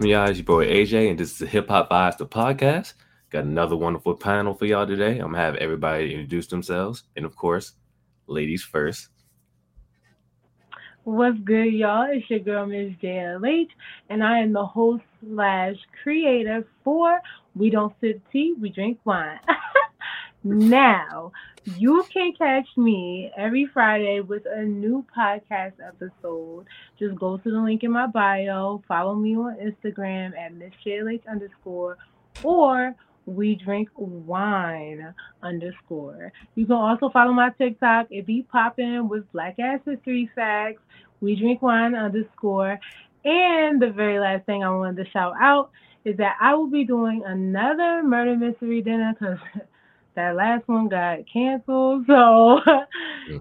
What's y'all? It's your boy AJ, and this is the Hip Hop Vibes, the podcast. Got another wonderful panel for y'all today. I'm gonna have everybody introduce themselves, and of course, ladies first. What's good, y'all? It's your girl, Miss JLH, and I am the host slash creator for We Don't Sip Tea, We Drink Wine. now, you can catch me every Friday with a new podcast episode. Just go to the link in my bio, follow me on Instagram at Miss underscore, or we drink wine underscore. You can also follow my TikTok. It be popping with Black Ass History Facts. We drink wine underscore. And the very last thing I wanted to shout out is that I will be doing another murder mystery dinner because that last one got canceled. So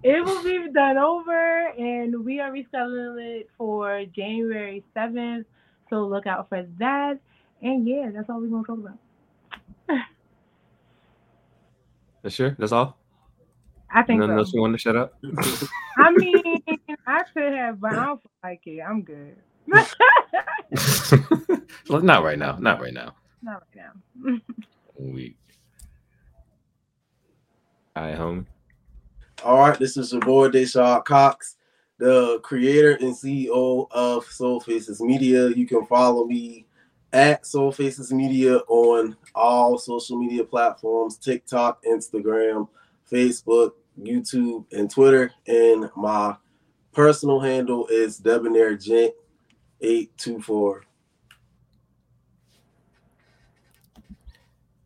it will be done over and we are rescheduling it for January 7th. So look out for that. And yeah, that's all we're going to talk about. That's sure. That's all. I think Nothing so. else you want to shut up? I mean, I could have, but I don't like it. I'm good. Well, Not right now. Not right now. Not right now. We. All right, homie. All right, this is your boy Deshaun Cox, the creator and CEO of Soul Faces Media. You can follow me at Soul Faces Media on all social media platforms TikTok, Instagram, Facebook, YouTube, and Twitter. And my personal handle is Debonair Gent 824.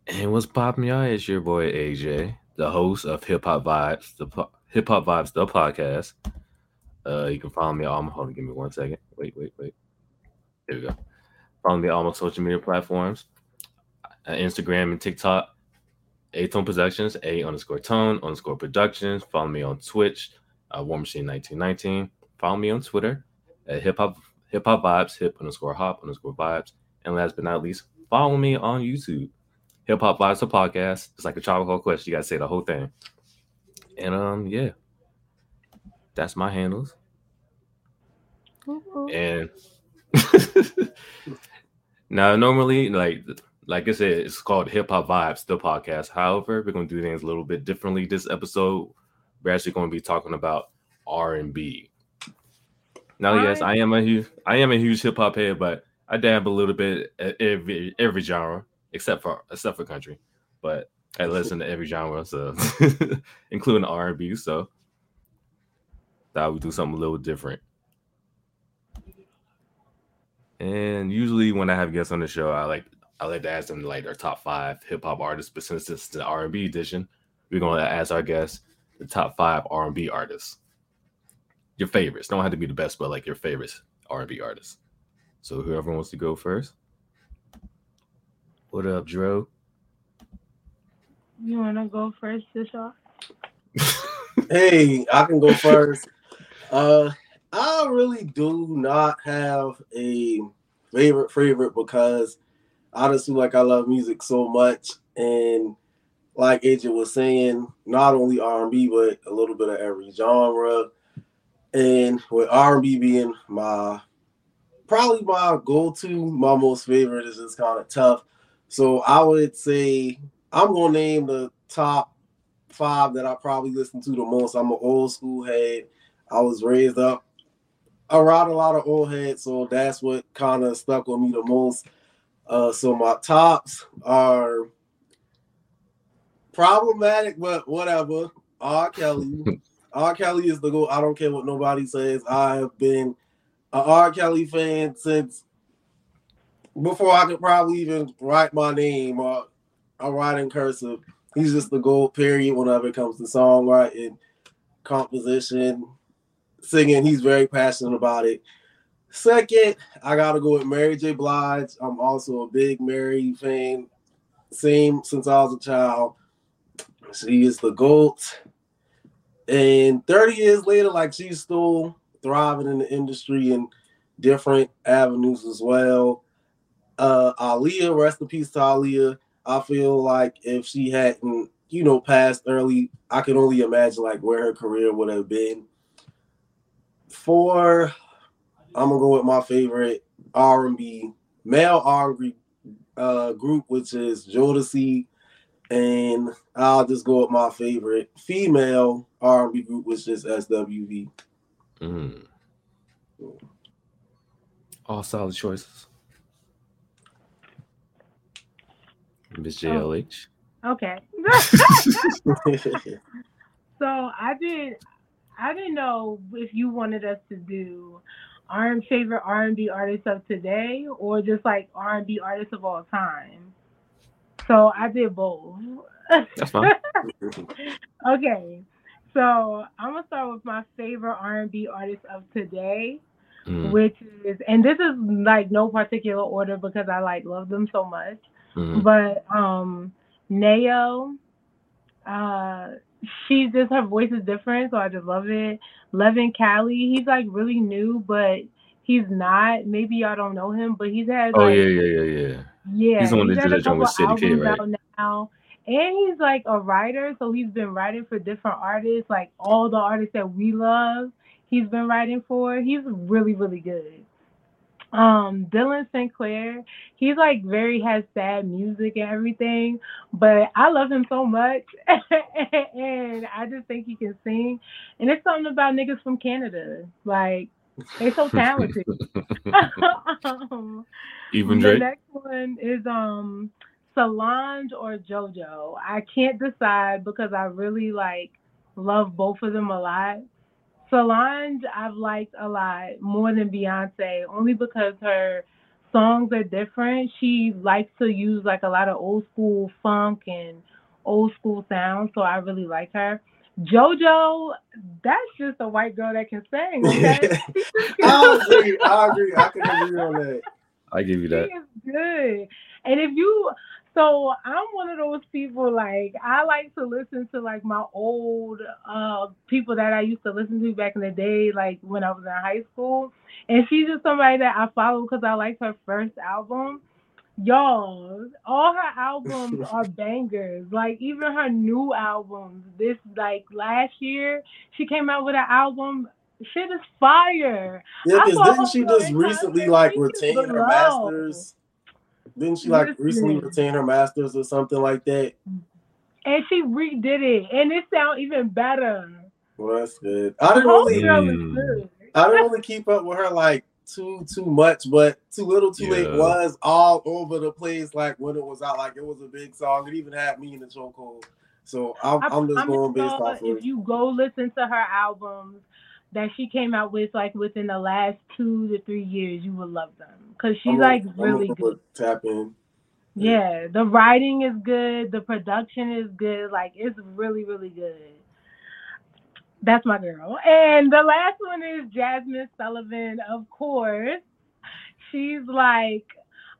And what's poppin', y'all? It's your boy AJ, the host of Hip Hop Vibes, the Hip Hop Vibes, the podcast. Uh, you can follow me on. Hold on, give me one second. Wait, wait, wait. There we go. Follow me on all my social media platforms, uh, Instagram and TikTok. A Tone Productions, A underscore Tone underscore Productions. Follow me on Twitch, uh, War Machine 1919. Follow me on Twitter at Hip Hop Hip Hop Vibes, Hip underscore Hop underscore Vibes. And last but not least, follow me on YouTube. Hip Hop Vibes the podcast. It's like a tropical question. You gotta say the whole thing. And um, yeah, that's my handles. And now, normally, like like I said, it's called Hip Hop Vibes the podcast. However, we're gonna do things a little bit differently. This episode, we're actually gonna be talking about R and B. Now, yes, I am a huge I am a huge hip hop head, but I dab a little bit at every every genre except for except for country. But I listen to every genre, so including R and B. So thought we'd do something a little different. And usually when I have guests on the show, I like I like to ask them like their top five hip hop artists. But since it's the R and B edition, we're gonna ask our guests the top five R and B artists. Your favorites don't have to be the best, but like your favorites R and B artists. So whoever wants to go first. What up, Dro? You want to go first, Deshaun? Hey, I can go first. Uh, I really do not have a favorite favorite because honestly, like I love music so much, and like AJ was saying, not only R and B but a little bit of every genre. And with R and B being my probably my go-to, my most favorite is just kind of tough. So I would say I'm gonna name the top five that I probably listen to the most. I'm an old school head. I was raised up around a lot of old heads, so that's what kind of stuck with me the most. Uh, so my tops are problematic, but whatever. R. Kelly. R. Kelly is the go. I don't care what nobody says. I have been a R. Kelly fan since before I could probably even write my name or I write in cursive. He's just the gold period whenever it comes to songwriting, composition, singing. He's very passionate about it. Second, I gotta go with Mary J. Blige. I'm also a big Mary fan. Same since I was a child. She is the GOAT. And 30 years later, like she's still thriving in the industry in different avenues as well. Uh Aaliyah, rest in peace to Aaliyah. I feel like if she hadn't, you know, passed early, I can only imagine like where her career would have been. For I'm gonna go with my favorite R and B, male R and B uh, group, which is Jodeci, and I'll just go with my favorite female R and B group, which is SWV. Mm. All solid choices. Miss JLH. Okay. so I did. I didn't know if you wanted us to do our favorite R and B artists of today or just like R and B artists of all time. So I did both. That's fine. okay. So I'm gonna start with my favorite R and B artist of today, Mm. which is, and this is like no particular order because I like love them so much. Mhm. But um, uh, she's just her voice is different, so I just love it. Leven Kali, he's like really new, but he's not. Maybe y'all don't know him, but he's had Oh like, yeah, yeah, yeah, yeah. yeah, He's the one that did that joint with City Kid, right? now. And he's like a writer, so he's been writing for different artists, like all the artists that we love. He's been writing for. He's really, really good. Um, Dylan Sinclair, he's like very has sad music and everything, but I love him so much, and I just think he can sing. And it's something about niggas from Canada, like they're so talented. Um, Even the Drake. next one is um Solange or JoJo. I can't decide because I really like love both of them a lot. Solange I've liked a lot more than Beyonce, only because her songs are different. She likes to use like a lot of old school funk and old school sounds, so I really like her. JoJo, that's just a white girl that can sing. Okay? I agree. I agree. I can agree on that. I give you She that. is good. And if you, so I'm one of those people like I like to listen to like my old uh people that I used to listen to back in the day, like when I was in high school. And she's just somebody that I follow because I liked her first album. Y'all, all her albums are bangers. Like even her new albums, this like last year, she came out with an album. Shit is fire. Yeah, because didn't she just recently like retain her masters? Didn't she like recently retain her masters or something like that? and she redid it, and it sounds even better. Well, that's good. I didn't really, Mm. I didn't really keep up with her like too too much, but too little, too late was all over the place. Like when it was out, like it was a big song. It even had me in the chokehold. So I'm, I I'm just promise going based off if you go listen to her albums that she came out with, like within the last two to three years, you will love them because she's I'm like I'm really good. Tap in. Yeah, the writing is good, the production is good, like it's really, really good. That's my girl. And the last one is Jazmine Sullivan, of course. She's like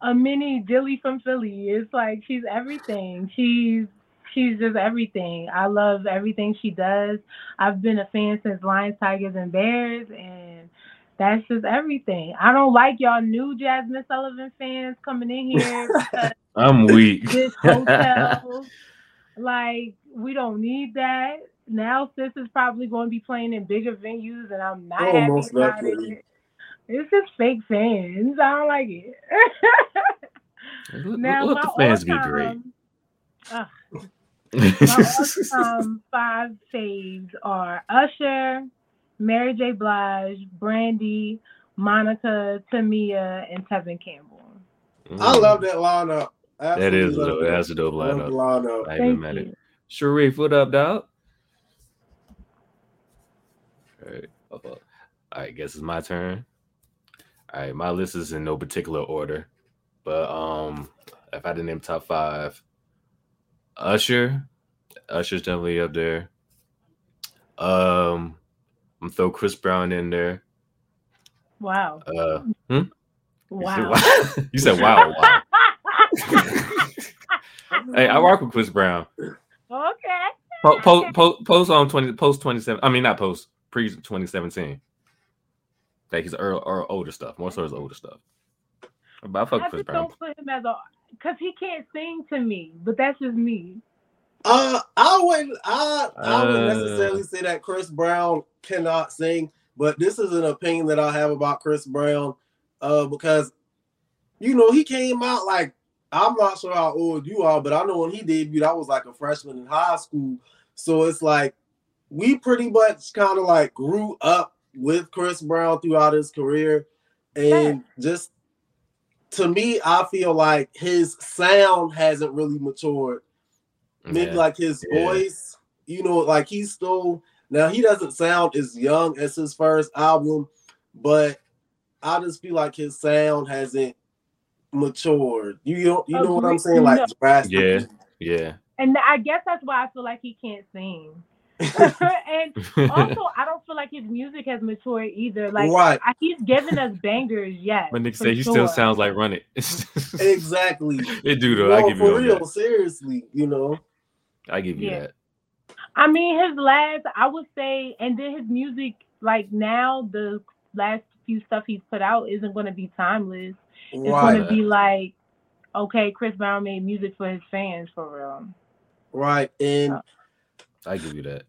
a mini Dilly from Philly. It's like she's everything. She's she's just everything. I love everything she does. I've been a fan since Lions, Tigers, and Bears, and that's just everything. I don't like y'all new Jazmine Sullivan fans coming in here I'm weak. this hotel. like, we don't need that. Now, sis is probably going to be playing in bigger venues, and I'm not Oh, happy about it. It's just fake fans. I don't like it. Let, now, let my the fans be great. all-time- ugh, my all-time five faves are Usher, Mary J. Blige, Brandy, Monica, Tamia, and Tevin Campbell. I love that lineup. Mm. That is Absolutely dope. love That's a dope Love lineup. lineup. I even met it. Sharif, what up, dog? All right. All right, guess it's my turn. All right, my list is in no particular order, but um, if I had to name top five, Usher, Usher's definitely up there. Um, I'm throw Chris Brown in there. Wow. Uh, hmm? Wow. you said wow, wow. hey, I rock with Chris Brown. okay. Po- po- po- post on twenty post twenty seven. I mean, not post pre twenty seventeen. Like or older stuff, more so his older stuff. But I fuck I Chris Brown. don't put him as a because he can't sing to me, but that's just me. Uh, I wouldn't. I I wouldn't Uh. necessarily say that Chris Brown cannot sing, but this is an opinion that I have about Chris Brown. Uh, because you know, he came out like I'm not sure how old you are, but I know when he debuted, I was like a freshman in high school. So it's like we pretty much kind of like grew up with Chris Brown throughout his career. And just to me, I feel like his sound hasn't really matured. Maybe Yeah. like his Yeah. voice, you know, like he's still now he doesn't sound as young as his first album, but I just feel like his sound hasn't matured. You know, you know what I'm saying? Like No. drastically. Yeah. Yeah. And I guess that's why I feel like he can't sing. and also, I don't feel like his music has matured either. Like right, I, he's giving us bangers, yes. But nigga for say he sure. still sounds like Run It. exactly. it do though. I give you for on real, that. seriously, you know. I give you Yeah. that. I mean, his last, I would say, and then his music, like now, the last few stuff he's put out isn't going to be timeless. It's Right, going to be like, okay, Chris Brown made music for his fans for real. right. And I give you that.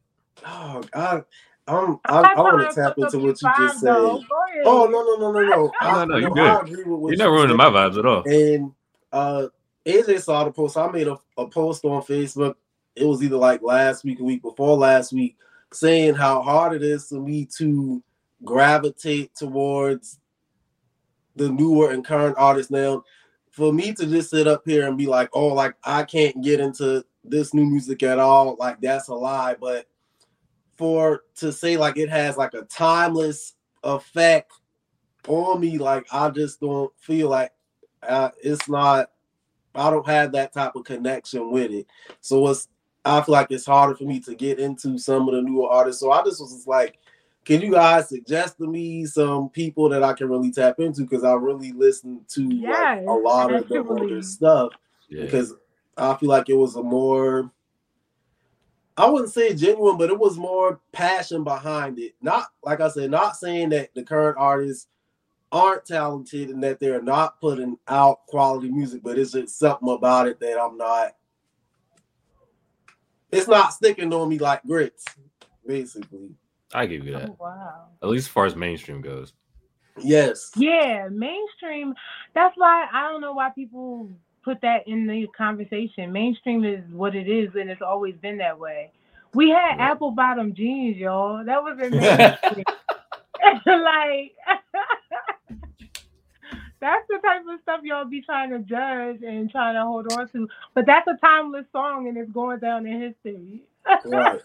Oh god, I'm I, I'm I want to tap into what you just said. though. Go ahead. Oh no no no no no. No, no, you I good. agree with what You're not you ruining said. my vibes at all. And uh AJ saw the post. I made a, a post on Facebook. It was either like last week or week before last week, saying how hard it is for me to gravitate towards the newer and current artists now. For me to just sit up here and be like, oh, like I can't get into this new music at all, like that's a lie. But for to say like it has like a timeless effect on me, like I just don't feel like uh, it's not I don't have that type of connection with it. So it's I feel like it's harder for me to get into some of the newer artists. So I just was just like, can you guys suggest to me some people that I can really tap into? Because I really listen to Yes, like a lot of the older stuff Yeah. because I feel like it was a more I wouldn't say genuine, but it was more passion behind it. Not like I said, not saying that the current artists aren't talented and that they're not putting out quality music, but it's just something about it that I'm not. It's not sticking on me like grits, basically. I give you that. Oh, wow. At least as far as mainstream goes. Yes. Yeah, mainstream. That's why I don't know why people put that in the conversation. Mainstream is what it is, and it's always been that way. We had Yeah. apple bottom jeans, y'all. That was in mainstream. like that's the type of stuff y'all be trying to judge and trying to hold on to. But that's a timeless song, and it's going down in history. Right.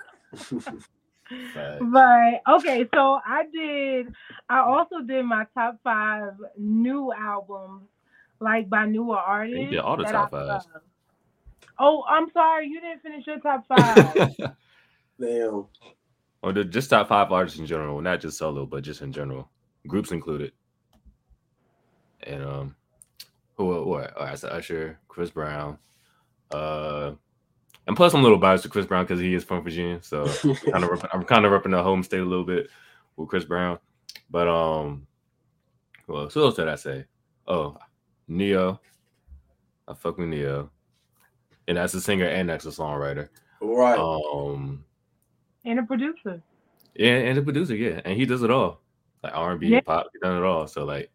But okay, so I did. I also did my top five new albums, like by newer artists. did all the top I fives. love. Oh, I'm sorry, you didn't finish your top five. Damn. or the, just top five artists in general, not just solo, but just in general, groups included. And um, who who? All right, so Usher, Chris Brown, uh, and plus I'm a little biased to Chris Brown because he is from Virginia, so kind of I'm kind of repping the home state a little bit with Chris Brown. But um, well, who else did I say? Oh, Ne-Yo. I fuck with Ne-Yo, and that's a singer and that's a songwriter. right. Um, and a producer. yeah, and a producer, yeah, and he does it all, like R and B, Yeah. pop, he done it all. So like,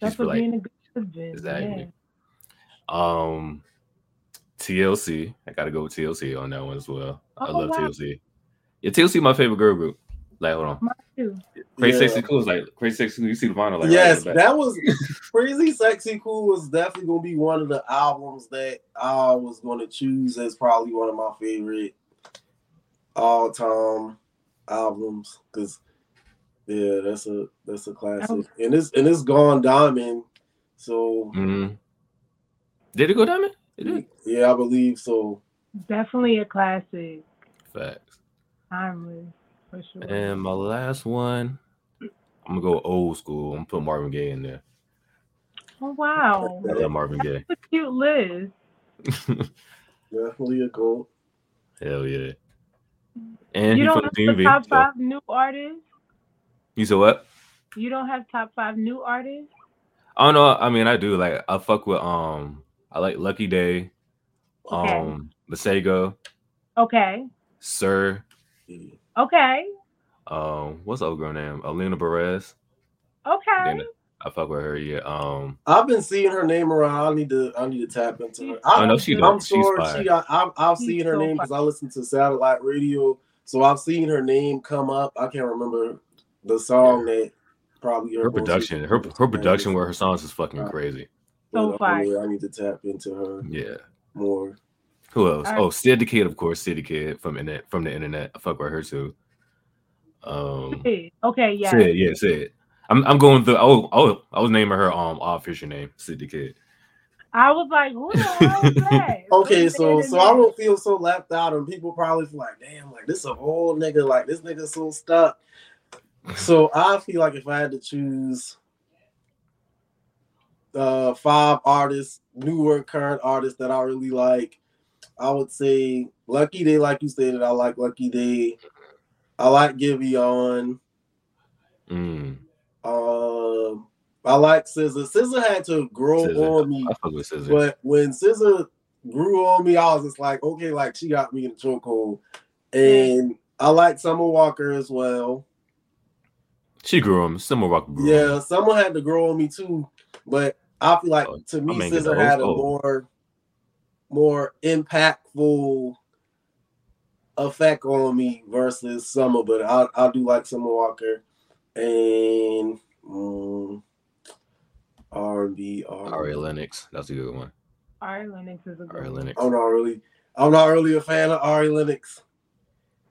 that's for, for like- being a good husband. exactly. Um, TLC, I gotta go with TLC on that one as well. I Oh, love wow. TLC. Yeah, TLC my favorite girl group. Like, hold on, Yeah, too. Crazy Yeah. Sexy Cool is like Crazy Sexy Cool. You see the vinyl, like yes, right in the back. that was Crazy Sexy Cool was definitely gonna be one of the albums that I was gonna choose as probably one of my favorite all time albums. Cause yeah, that's a that's a classic. And it's and it's gone diamond. So Mhm. Did it go diamond? It did. yeah, I believe so. Definitely a classic. Facts. Timeless for sure. And my last one, I'm gonna go old school. I'm gonna put Marvin Gaye in there. oh wow, I love Marvin Gaye. That's a cute list. Definitely a goal. Hell yeah. And you don't from have the the DMV. top so- five new artists. You said what? You don't have top five new artists. I don't know. I mean, I do like I fuck with um I like Lucky Daye, Okay. um Masego, Okay. Sir, Okay. um what's the old girl name? Alina Baraz. Okay. Then I fuck with her. Yeah. Um. I've been seeing her name around. I need to. I need to tap into her. I I, know she. I'm. She's sure fire. she. Got, I've, I've She's seen her so name because I listen to satellite radio, so I've seen her name come up. I can't remember the song that probably her production. Her her production where her songs is fucking crazy. So But, fire. I need to tap into her Yeah. more. Who else? Alright. Oh, Syd the Kid, of course. Syd the Kid from internet from the internet. I fuck with her too. Um. Okay, yeah. Syd, yeah, Syd. I'm I'm going through. Oh, oh, I was naming her um official name, Syd the Kid. I was like, who the hell is that? Okay, so so I internet? don't feel so left out, and people probably feel like, damn, like this a whole nigga, like this nigga so stuck. So I feel like if I had to choose uh five artists, newer current artists that I really like, I would say Lucky Daye, like you stated, I like Lucky Daye. I like Giveon. Mm, Um, I like SZA. SZA had to grow on me I fuck with SZA. but when SZA grew on me, I was just like, okay, like she got me in the chokehold. And I like Summer Walker as well. She grew him. Summer Walker grew Yeah, him. Summer had to grow on me too. But I feel like Oh, to me, SZA had a old- more more impactful effect on me versus Summer. But I, I do like Summer Walker and um, R&B. Ari Lennox. That's a good one. Ari Lennox is a good Ari one. Lennox. I'm not really, I'm not really a fan of Ari Lennox.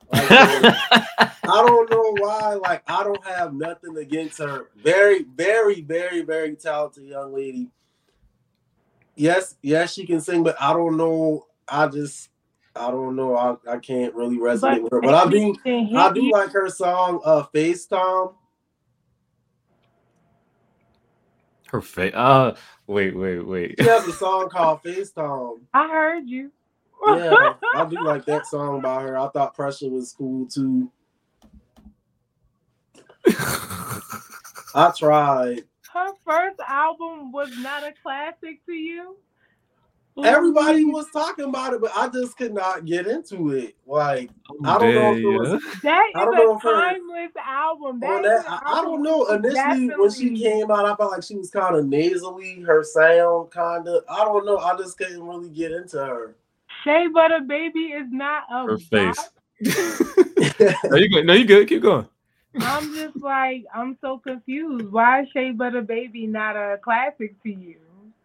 Like, I don't know why. Like, I don't have nothing against her. Very, very, very, very talented young lady. Yes, yes, she can sing, but I don't know. I just, I don't know. I, I can't really resonate with her. But I do, I do like her song, uh, FaceTime. Her face. Uh, wait, wait, wait. She has a song called FaceTime. I heard you. Yeah, I do like that song by her. I thought Pressure was cool too. I tried. Her first album was not a classic to you. Everybody was talking about it, but I just could not get into it. Like I don't know if it was That I don't is know a if her- timeless album. That that. an I, I don't know. you Initially, when she came out, I felt like she was kind of nasally. Her sound, kind of. I don't know. I just couldn't really get into her. Shea Butter Baby is not a Her face. no, you good. No, you good. Keep going. I'm just like I'm so confused. Why is Shea Butter Baby not a classic to you?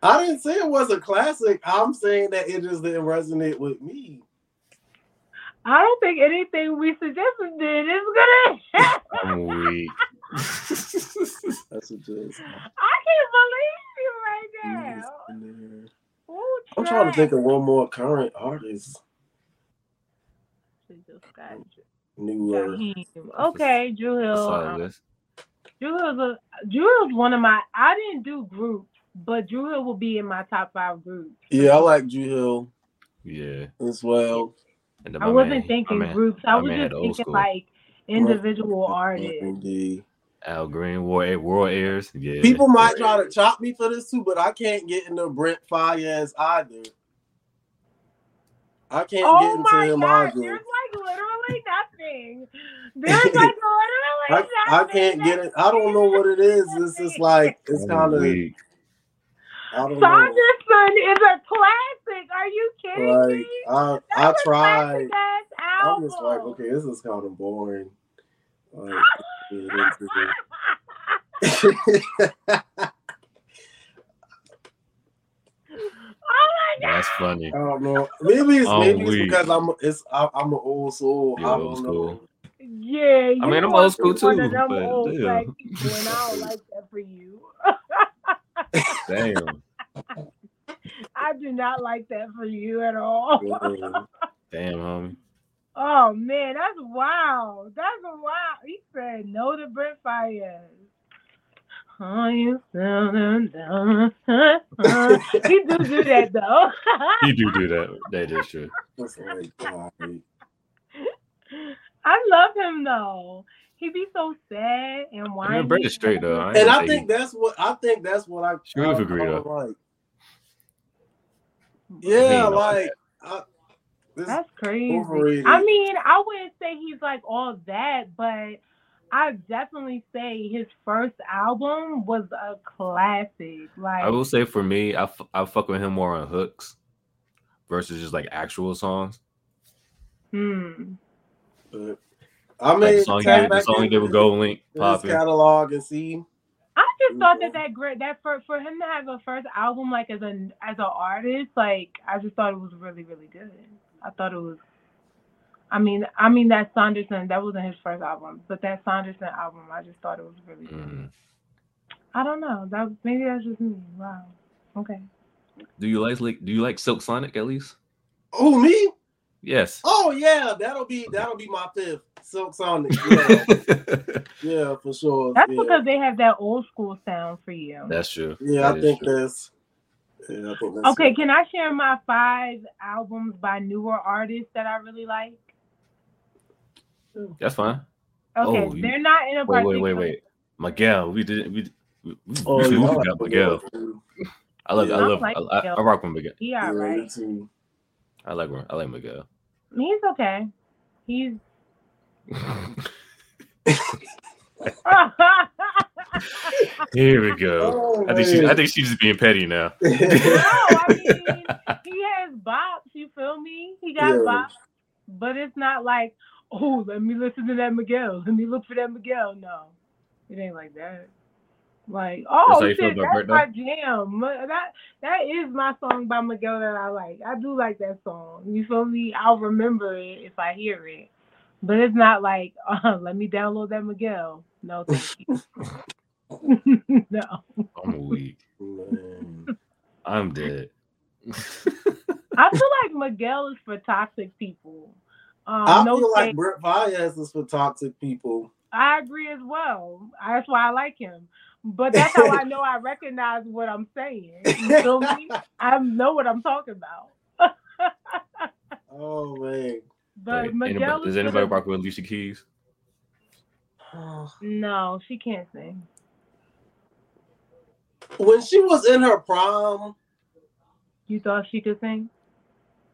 I didn't say it was a classic. I'm saying that it just didn't resonate with me. I don't think anything we suggested did is gonna. I'm weak. That's what just. I can't believe you right now. Ooh, I'm trying to think of one more current artist. She just got oh. New. got Uh. Okay, Drew That's Hill. um. Dru Hill's a Dru Hill's one of my. I didn't do groups, but Dru Hill will be in my top five groups. yeah, I like Dru Hill Yeah. as well. And I wasn't man- thinking man, groups. I was just thinking school. like individual artists. Indeed. Al Green, War World Airs. Yeah. People might try to chop me for this too, but I can't get into Brent Faiyaz either. I can't get Oh into my him god, either. there's like literally nothing. There's like oh, literally I, I can't get it. I don't know what it is. It's just like it's kind of. I don't know. Is a classic. Are you kidding Like me? I, That's I a tried. I'm just like, okay, this is kind of boring. Like, get into it. oh my god. That's funny. I don't know. Maybe it's maybe it's because I'm it's I, I'm an old soul. You're I don't old know. school. Yeah, I mean, I'm old school to one too, of them but old damn. black people, and I don't like that for you. Damn. I do not like that for you at all. Damn, homie. Oh man, that's wild. That's wild. He said no to Brent Faiyaz. Oh, you sound down. He do do that though. You do do that. That is true. It's I love him though. He be so sad and I whiny. mean, Brent is straight though. I and I say think that's what I think that's what I, She really I, agree, I like. Yeah, like I, this, That's crazy. Overrated. I mean, I wouldn't say he's like all that, but I definitely say his first album was a classic. Like I will say for me, I, f- I fuck with him more on hooks versus just like actual songs. hmm. But I Like mean, the song, he tap did, the song he did into with GoldLink his popping. catalog and see. I just thought that that great that for for him to have a first album like as an as an artist, like I just thought it was really really good. I thought it was. I mean, I mean that Sonder Son that wasn't his first album, but that Sonder Son album, I just thought it was really good. Mhm. I don't know. That maybe that's just me. Wow. Okay. Do you like like do you like Silk Sonic at least? Oh me? Yes. Oh yeah, that'll be that'll be my fifth. Silk Sonic. Yeah, yeah for sure. That's yeah. because they have that old school sound for you. That's true. yeah, I think true. that's. Yeah, I think that's Okay, it. can I share my five albums by newer artists that I really like? That's fine. Okay, Oh, they're not in a Wait, wait, wait, wait. Miguel, we did we, we, we, Oh, we yeah, I got like Miguel. I love Yeah. I I love like I, I, Miguel. I rock with Miguel. Yeah, right. I like I like Miguel. He's okay. He's. Here we go. Oh, I think she I think she's just being petty now. no, I mean he has bops. You feel me? He got Yeah. bops, but it's not like, oh, let me listen to that Miguel. Let me look for that Miguel. No, it ain't like that. Like, oh how you feel shit, that's my jam. That that is my song by Miguel that I like. I do like that song. You feel me? I'll remember it if I hear it. But it's not like, uh, let me download that Miguel. No, thank you. no. I'm weak. I'm dead. I feel like Miguel is for toxic people. Um, I no feel like shade. Brent Faiyaz is for toxic people. I agree as well. That's why I like him. But that's how I know I recognize what I'm saying. You feel me? I know what I'm talking about. Oh man. But Wait, Miguel anybody, is does for anybody the- rock with Alicia Keys? No, she can't sing. When she was in her prom, You thought she could sing?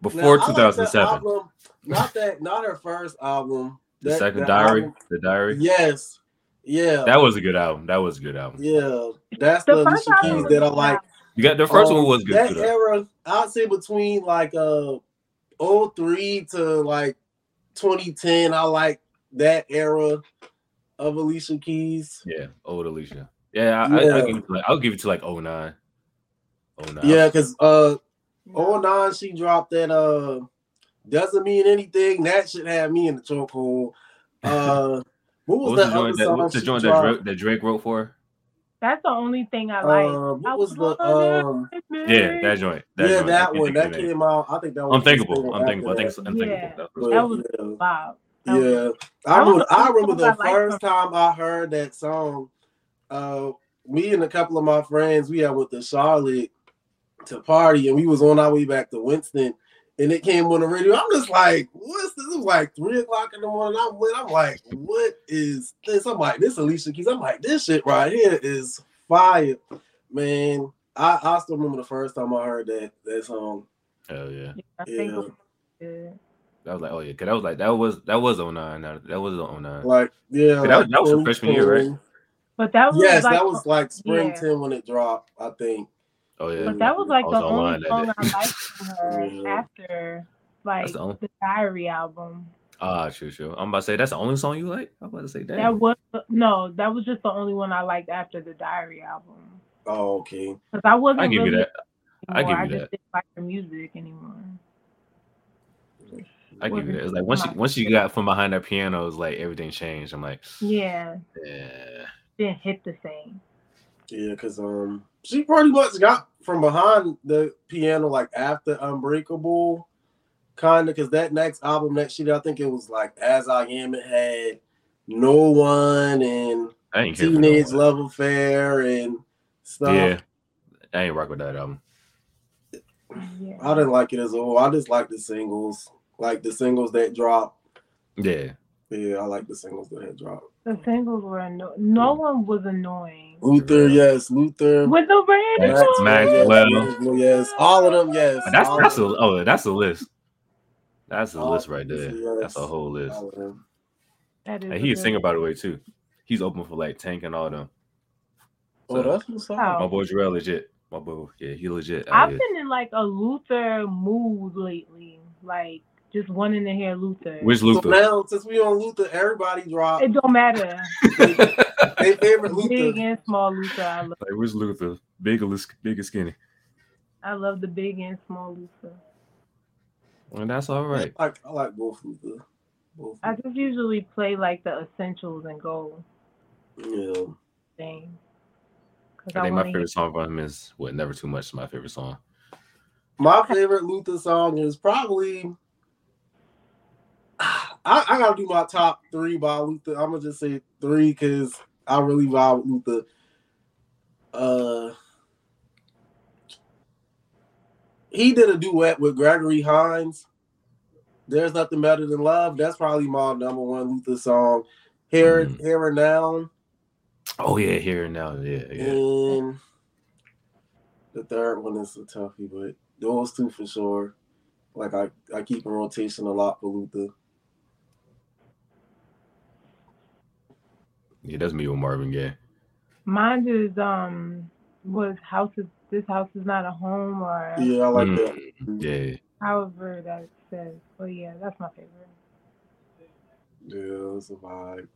Before now, I like 2007. album, not that, not her first album. the That- second that diary. album- the diary. yes, yeah, That was a good album. That was a good album. yeah. That's The the Alicia Keys that I like. You got the first Um, one was good That too. era, I'd say between like uh 03 to like 2010, I like that era of Alicia Keys. Yeah, old Alicia. Yeah, I, I, Yeah. I'll, give it to like, I'll give it to like 09. 09. Yeah, because uh No. 09 she dropped that uh doesn't mean anything. That should have me in the chokehold. Uh what was, What was that the other joint that, song what's the joint that? Drake, that Drake wrote for her? That's the only thing I like. Uh, I what was the um Yeah, that joint. That yeah joint. that one think that the name. came out. I think that was Unthinkable. the Unthinkable. I think it's unthinkable. Yeah. That's But, That was yeah. Bob. Yeah, I That remember. the I first remember the I first time I heard that song. Uh, me and a couple of my friends, we had went to Charlotte to party, and we was on our way back to Winston, and it came on the radio. I'm just like, "What's this?" It was like three o'clock in the morning. I'm lit. I'm like, "What is this?" I'm like, "This Alicia Keys." I'm like, "This shit right here is fire, man." I, I still remember the first time I heard that that song. Hell yeah. I Yeah, was. That was like, oh yeah, cause that was like that was that was on 09. That, that was 09. like yeah, that was- like that was freshman year, right? But that was Yes, like, that was like spring yeah. 10 when it dropped, I think. Oh yeah. But that was like I the only song. I liked from her Yeah. after like the only- the Diary album. Ah, sure, sure. I'm about to say that's the only song you like. I'm about to say that. That was no, that was just the only one I liked after the Diary album. Oh, okay. Because I wasn't I give you really that. I give you I just that. didn't like her music anymore. I give you wasn't that. It's like once you once you got from behind that piano, it's like everything changed. I'm like, Yeah, yeah. didn't hit the same. Yeah, because um, she pretty much got from behind the piano like after Unbreakable, kind of. Because that next album that she did, I think it was like As I Am. It had No One and ain't no Teenage. Love Affair and stuff. Yeah, I ain't rock with that album. I didn't like it as a whole. I just like the singles, like the singles that dropped. Yeah, Yeah, I like the singles that had dropped. The singles were anno- no one was annoying. Luther, yes, Luther. With the Max- radio. Max- Maxwell. yes, all of them, yes. But that's all that's a oh that's a list. That's a All list right there. yes, That's a whole list. all of. That is And a he a singer by the way too. he's open for like Tank and all them. Oh, that's what's Oh. up. My boy Jarrell legit. My boy, yeah, he legit. I've been in like a Luther mood lately, like just one in the hair, Luther. Which So Luther? now, since we on Luther, everybody drop It don't matter. their favorite Luther. Big and small Luther. I love. like which Luther? Big or big or skinny? I love the big and small Luther. And that's all right. I like I like both Luther. Both. I just usually play like the essentials and go Yeah. thing. Cause I think my favorite song from him is what Never Too Much is my favorite song. My favorite Luther song is probably. I, I gotta do my top three by Luther. I'm gonna just say three because I really vibe with Luther. Uh, he did a duet with Gregory Hines. There's nothing better than love. That's probably my number one Luther song. Here, Mm. here and now, Oh yeah, here and now, yeah, yeah. and the third one is a toughie, but those two for sure. Like I, I keep in rotation a lot for Luther. Yeah, that's me with Marvin Gaye. Mine is um was house is this house is not a home or Yeah, I like Mm, that. Yeah, however that says. But yeah, that's my favorite. Yeah, it's a vibe.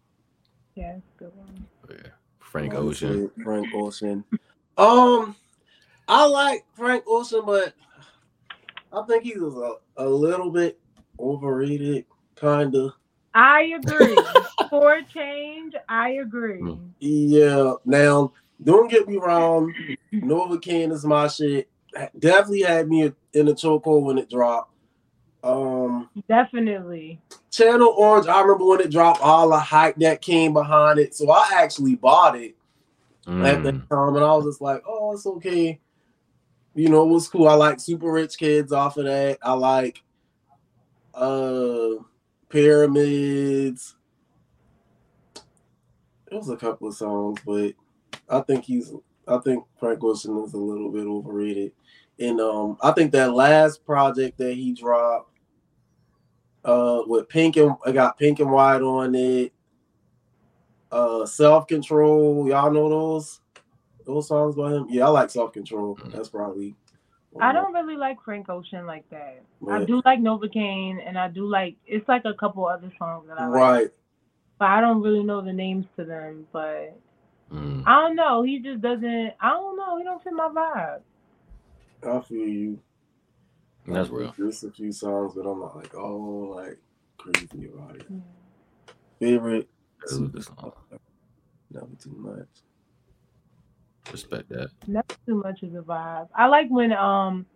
Yeah, it's a good one. yeah. Frank I Ocean. Frank Ocean. Um, I like Frank Ocean, but I think he was a, a little bit overrated, kinda. I agree. For change, I agree. Mm. Yeah. Now, don't get me wrong. Novacane is my shit. Definitely had me in a chokehold when it dropped. Um, Definitely. Channel Orange, I remember when it dropped, all the hype that came behind it. So I actually bought it at the Mm, time, and I was just like, "Oh, it's okay." You know, it was cool. I like Super Rich Kids off of that. I like uh Pyramids. It was a couple of songs, but I think he's. I think Frank Ocean is a little bit overrated, and um, I think that last project that he dropped, uh, with Pink and I got Pink and White on it. Uh, Self Control, y'all know those those songs by him. Yeah, I like Self Control. Mhm. That's probably. I don't really like Frank Ocean like that. I do like Novacane and I do like it's like a couple other songs that I like. Right. But I don't really know the names to them. But mm. I don't know. He just doesn't I don't know, he don't fit my vibe. I feel you. That's real. There's a few songs, but I'm not like, oh, like crazy about it. Yeah. Favorite, That's a song. never too much. Respect that. Not too much of a vibe. I like when um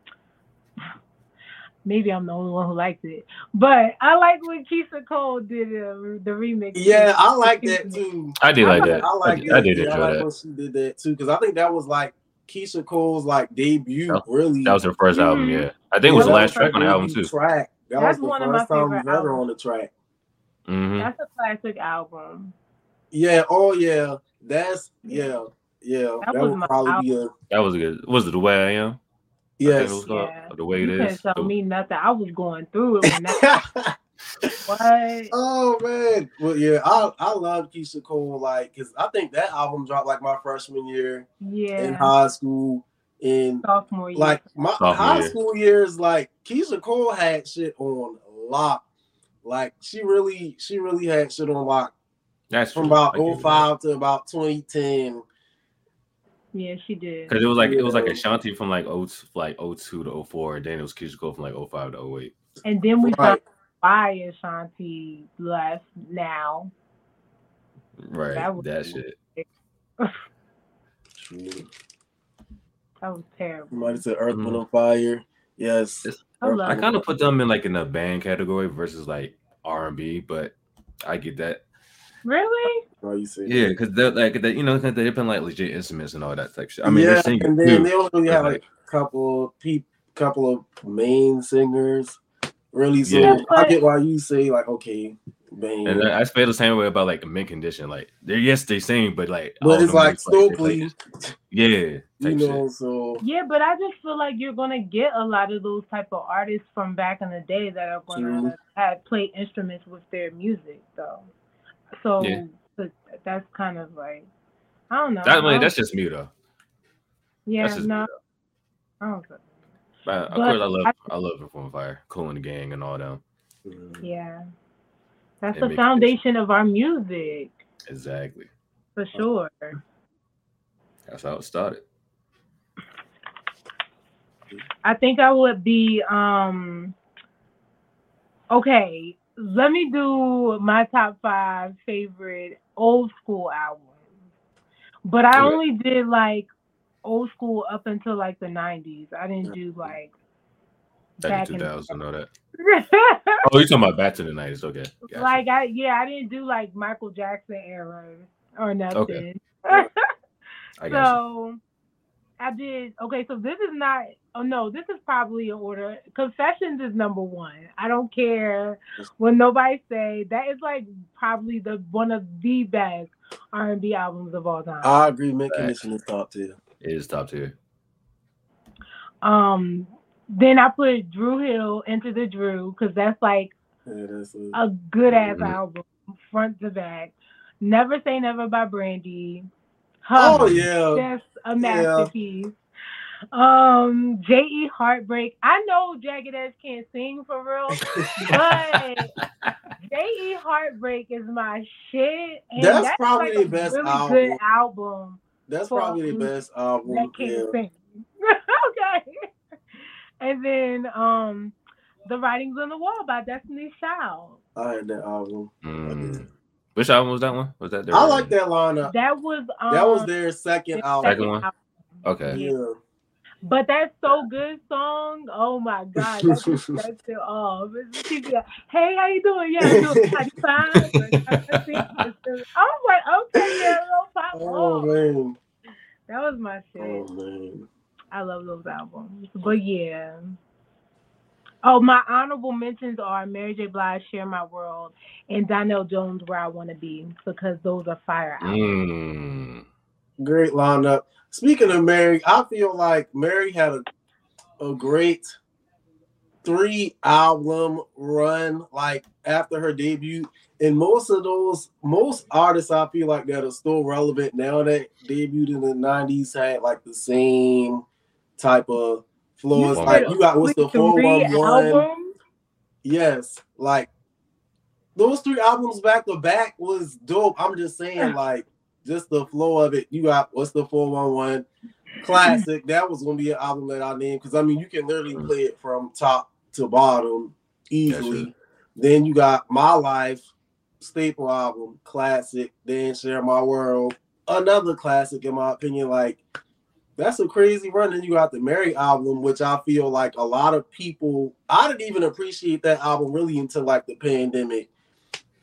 maybe I'm the only one who likes it. But I like when Keyshia Cole did uh, the remix. Yeah, I like that too. I did like like- that. I like I, that. I did yeah, enjoy I like that. when she did that too, because I think that was like Keyshia Cole's like debut. That- really, That was her 1st album. Mhm. Yeah, I think it was the That last track on the album too. Track. That That's was the one of my first time favorite we ever albums. on the track. hmm That's a classic album. Yeah. Oh yeah. That's yeah. Yeah. That That, was would my probably be a That was good. Was it the way I am? I yes. it was called, Yeah. or the way it You couldn't is. tell The- me nothing. I was going through it when that what? oh man. Well yeah, I I love Keyshia Cole like because I think that album dropped like my freshman year Yeah. in high school. In Sophomore year. like my Sophomore high year. school years, like Keyshia Cole had shit on lock. Like she really, she really had shit on lock That's from about I give oh you that. 05 to about 2010. Yeah, she did. Cause it was like it was like Yeah. Ashanti from like 0 like 02 to 04, and then it was Keyshia Cole from like 05 to 08. And then we Right. found why Ashanti left now. Right. That That, was- shit. True. That was terrible. Somebody said Earth, Wind, Mhm. and Fire. Yes. I I kind of put them in like in the band category versus like R and B, but I get that. Really? Why you say Yeah, because they're like they, you know, 'cause they're playing like legit instruments and all that type shit. I mean, yeah, they're singing and then too. they only have like- like a couple of peop, couple of main singers. Really, so Yeah. I get why you say like okay, bang. And I I feel the same way about like a mint condition. Like they're yes they sing, but like But it's like is, they Stokely, play- yeah, you know. shit. So Yeah, but I just feel like you're gonna get a lot of those type of artists from back in the day that are gonna True. have play instruments with their music though. So Yeah. that's that's kind of like I don't know. That, I I mean, that's just me though. yeah, that's just no, though. I don't think- But, of But course, I love I- I, love Perform Fire, Kool and the Gang, and all them. Mhm. yeah. That's It the makes foundation of our music Exactly. for sure. That's how it started. I think I would be um okay, let me do my top five favorite old school albums. But I Okay. only did like old school up until like the nineties. I didn't do like Back back in in 2000, all that. Oh, you talking about back to the 90s? Okay. Gotcha. like I yeah, I didn't do like Michael Jackson era or nothing. I got you. so I did okay, so this is not oh no, this is probably in order. Confessions is number one. I don't care when nobody say that is like probably the one of the best R and B albums of all time. I agree. Mint Facts. condition is top tier. It is top tier. Um then I put Dru Hill into the Dru because that's like Yeah, that's a, a good ass Mhm. album, front to back. Never Say Never by Brandy. oh Hum. yeah. That's a masterpiece. Um, J.E. Heartbreak. I know Jagged Edge can't sing for real, but J.E. Heartbreak is my shit. And That's that's, probably like the best really album. good album That's probably the best album. that can't Yeah. sing. okay. And then um The Writings on the Wall by Destiny Child. I had that album. Mm. Which album was that one? Was that their I like that lineup. That was um That was their second their album. Second one? Okay. Yeah. But that so good song, oh my god, that just sets it off. It's just like, hey, how you doing? Yeah, I'm doing fine. Like, I think it's just- I was like, okay, yeah, little pop Oh man. That was my shit. Oh man. I love those albums. But yeah. Oh, my honorable mentions are Mary J. Blige, Share My World, and Donell Jones, Where I Want to Be, because those are fire albums. Mm. Great lineup. Speaking of Mary, I feel like Mary had a a great three album run like after her debut. And most of those, most artists I feel like that are still relevant now that debuted in the 90s had like the same type of flows. You Like said you got what's the Three 411? Yes, like those three albums back to back was dope. I'm just saying, like, just the flow of it. You got what's the 411 classic? That was gonna be an album that I named because I mean you can literally Mm. play it from top to bottom easily. Gotcha. Then you got My Life, staple album, classic. Then Share My World, another classic in my opinion. Like that's a crazy run. Then you got the Mary album, which I feel like a lot of people I didn't even appreciate that album really until like the pandemic.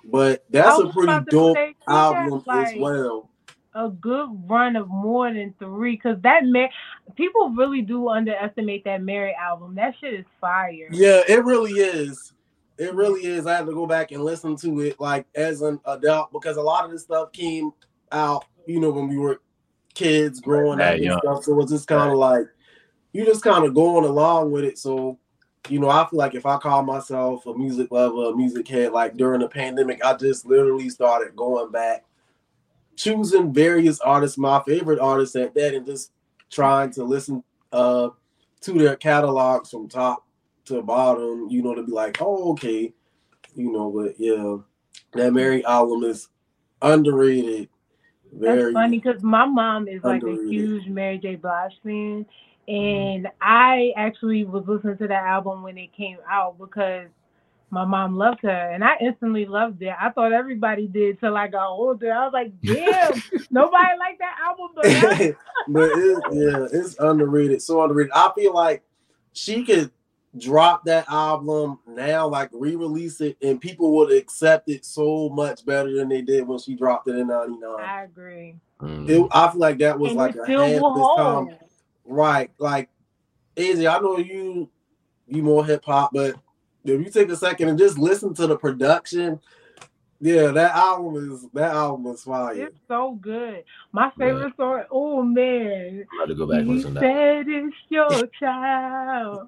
But that's a pretty dope say, album got, as well. A good run of more than three, because that Mary, people really do underestimate that Mary album. That shit is fire. Yeah, it really is. It really is. I had to go back and listen to it like as an adult because a lot of this stuff came out, you know, when we were kids growing up and stuff. So it's just kind of like you just kind of going along with it. So, you know, I feel like if I call myself a music lover, a music head, like during the pandemic, I just literally started going back, choosing various artists, my favorite artists at that, and just trying to listen uh to their catalogs from top to bottom, you know, to be like, oh, okay, you know, but yeah, that Mary album is underrated. Very That's funny because my mom is like a huge Mary J. Blige fan, mm-hmm. and I actually was listening to that album when it came out because my mom loved her, and I instantly loved it. I thought everybody did till I got older. I was like, damn, nobody liked that album, but but it, yeah, it's underrated. So underrated. I feel like she could drop that album now, like re-release it, and people would accept it so much better than they did when she dropped it in '99. I agree. Mm. It, I feel like that was and like a still half this time. Right. Like Easy, I know you you more hip hop, but if you take a second and just listen to the production, Yeah, that album is that album is fire. It's so good. My favorite song. Oh man, I'm about to go back and you listen to that. said it's your child,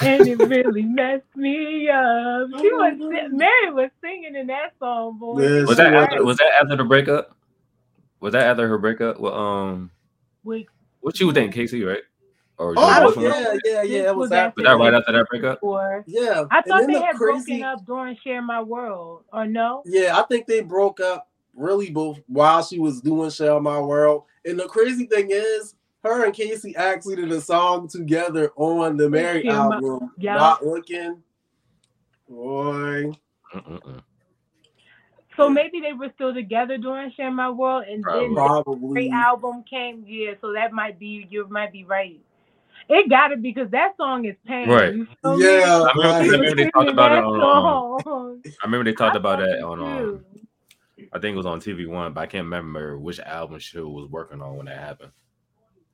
and it really messed me up. She was si- Mary was singing in that song, boy. Yeah, Was that was. after, was that after the breakup? Was that after her breakup? Well, um, With what you was dating K-Ci, right? Or Oh I was don't it- know. yeah, yeah, yeah. It was Was after was that right after that breakup? or Yeah, I thought they the had crazy- broken up during Share My World, or no? Yeah, I think they broke up really both while she was doing Share My World. And the crazy thing is, her and K-Ci actually did a song together on the Mary Share My- album. Yeah. Not looking. Boy. Mm-mm-mm. So maybe they were still together during Share My World, and then Probably. the album came. Yeah, so that might be you might be right. It got to be because that song is pain. Right. You? Yeah. I remember, I remember they talked about it on. Um, Song. I remember they talked I about that on. Um. I think it was on TV One, but I can't remember which album she was working on when that happened.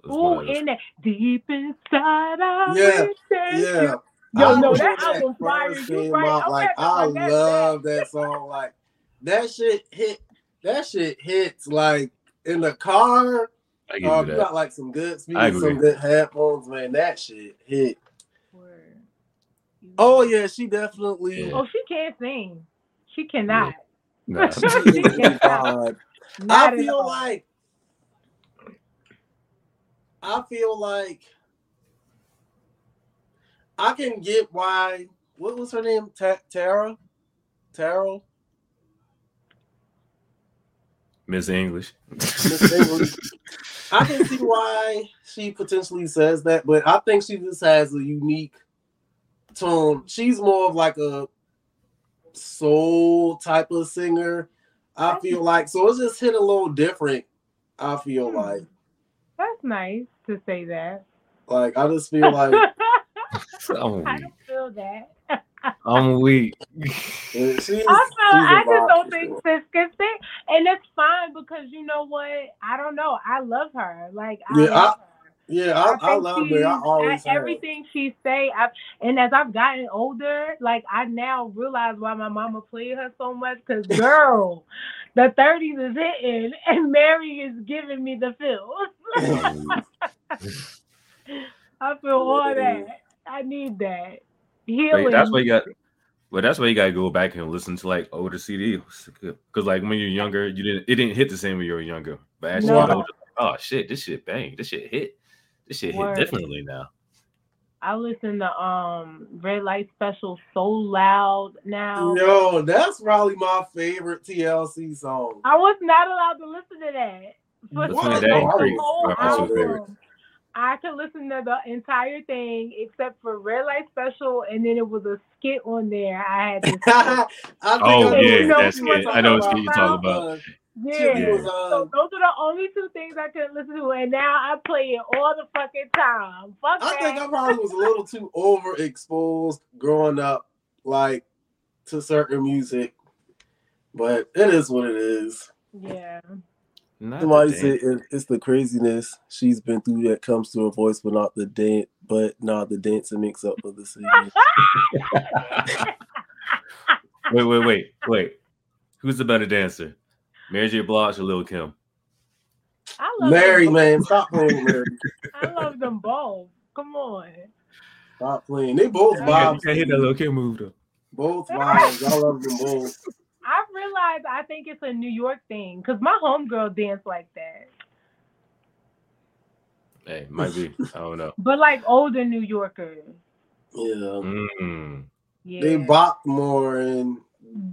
It was Ooh, one of those- in that deep inside, I Yeah, Yeah. Yo, I no, remember that album fire. You came right. out, Okay, like I'm like, that's love that song. Like that shit hit. That shit hits like in the car. I give Uh, you you that. got like some good speakers, some good headphones, man. That shit hit. Word. Oh yeah, she definitely. Yeah. Oh, she can't sing. She cannot. Nah. She is a god. I feel like. I feel like. I can get why. What was her name? Ta- Tara. Tara. Miss English. Miss English. I can see why she potentially says that, but I think she just has a unique tone. She's more of like a soul type of singer. I feel like so it's just hit a little different. I feel Hmm. like That's nice to say that. like I just feel like I'm I weak. don't feel that. I'm weak. she's, she's I, feel, a I vibe just don't think sure. sis can sing, and it's fine because you know what? I don't know. I love her. Like I Yeah, love her. Yeah, I, I, think love her. I always I- everything she say. I, and as I've gotten older, like I now realize why my mama played her so much. Cause girl, the thirties is hitting, and Mary is giving me the feels. Mm. I feel all mm. that. I need that healing. Wait, that's why you got. Well, that's why you gotta go back and listen to like older CDs, because like when you're younger, you didn't it didn't hit the same when you were younger. But as you No. get older, oh shit, this shit bang, this shit hit, this shit Word. hit differently now. I listen to um Red Light Special so loud now. Yo, that's probably my favorite TLC song. I was not allowed to listen to that. For The What? Funny the Daddy Oh, Creek, whole my personal favorite. album. I could listen to the entire thing except for Red Light Special, and then it was a skit on there. I had to skip. I Oh, I know yeah, what that's you were it. talking I know what skit you're talking about. Yeah. So uh, those are the only two things I couldn't listen to, and now I play it all the fucking time. Fuck I that. think I probably was a little too overexposed growing up, like to certain music. But it is what it is. yeah. Not Somebody dance. said it, it's the craziness she's been through that comes to her voice, but not the dance, but not the dancing mix up of the singing. wait, wait, wait, wait. Who's the better dancer, Mary J. Blige or Lil Kim? I love Mary, them man, stop playing, Mary. I love them both. Come on. Stop playing. They both You can't, vibes. can't hit that Lil Kim move though. Both vibes. I love them both. I realize I think it's a New York thing because my homegirl danced like that, Hey, might be. I don't know. but like older New Yorkers. Yeah. Mm. Yeah, They bop more and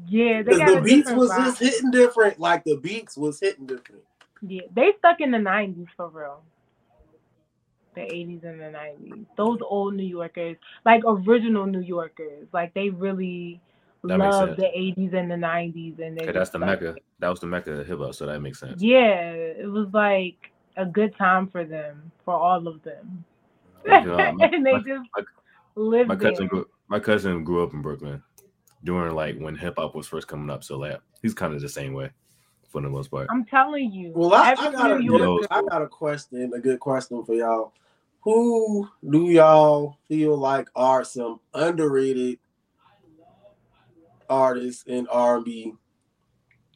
yeah, they because got the beats was vibe. just hitting different. Like the beats was hitting different. Yeah, they stuck in the '90s for real. The '80s and the '90s. Those old New Yorkers, like original New Yorkers, like they really That makes loved the '80s and the '90s, and they Okay, that's the stuck mecca. That was the mecca of hip hop, so that makes sense. Yeah, it was like a good time for them, for all of them. Like, my, and they my- just my- lived my there. cousin grew, my cousin grew up in Brooklyn during like when hip hop was first coming up. So like he's kind of the same way for the most part. I'm telling you. Well, I, I got a New Yo. I got a question, a good question for y'all. Who do y'all feel like are some underrated artists in R and B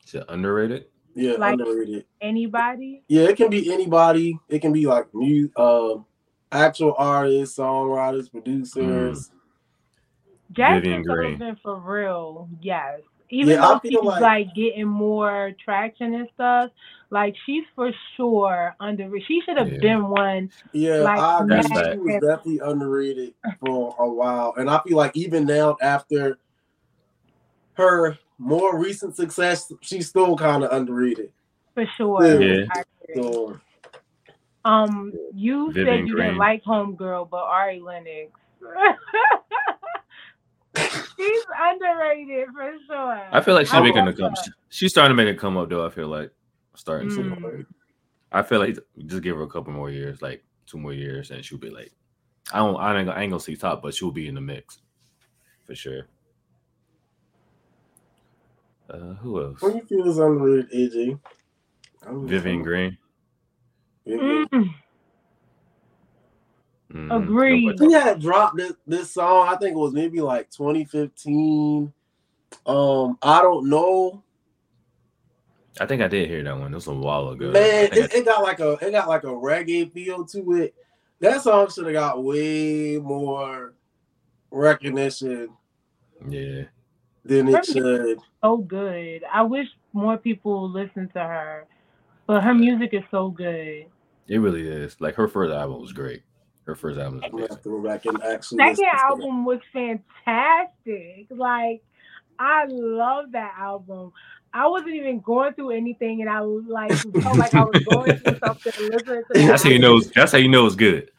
Is it underrated? Yeah, Like- underrated. Anybody? Yeah, it can be anybody. It can be like mu um actual artists, songwriters, producers. Jazmine Vivian Green. Sullivan for real, yes. Even Yeah, though she's like- like, getting more traction and stuff, like she's for sure under. She should have Yeah. been one. Yeah, Like, I agree. She was definitely underrated for a while. And I feel like even now after her more recent success, she's still kind of underrated. For sure. Yeah. I. So Um, you Vivian said you Green. didn't like Homegirl, but Ari Lennox. She's underrated for sure. I feel like she's I making a come. her. She's starting to make a come up though. I feel like starting to. Mm. I feel like just give her a couple more years, like two more years, and she'll be like, I don't, I ain't, I ain't gonna see top, but she'll be in the mix for sure. Uh, who else? who you feel is underrated, AJ? I'm- Vivian I'm- Green. Vivian. Mm, Mhm. Agreed. She had dropped this, this song, I think it was maybe like 2015. Um, I don't know. I think I did hear that one. It was a while ago. Man, think it, it got like a it got like a reggae feel to it. That song should have got way more recognition yeah, than it Really? should. so good. I wish more people listen to her, but her music is so good. it really is. Like her first album was great. Her first album was I'm amazing. to go back and actually. Second listen album was fantastic. Like I love that album. I wasn't even going through anything, and I like felt like I was going through something. Listening to that That's how you know. That's how you know it's good.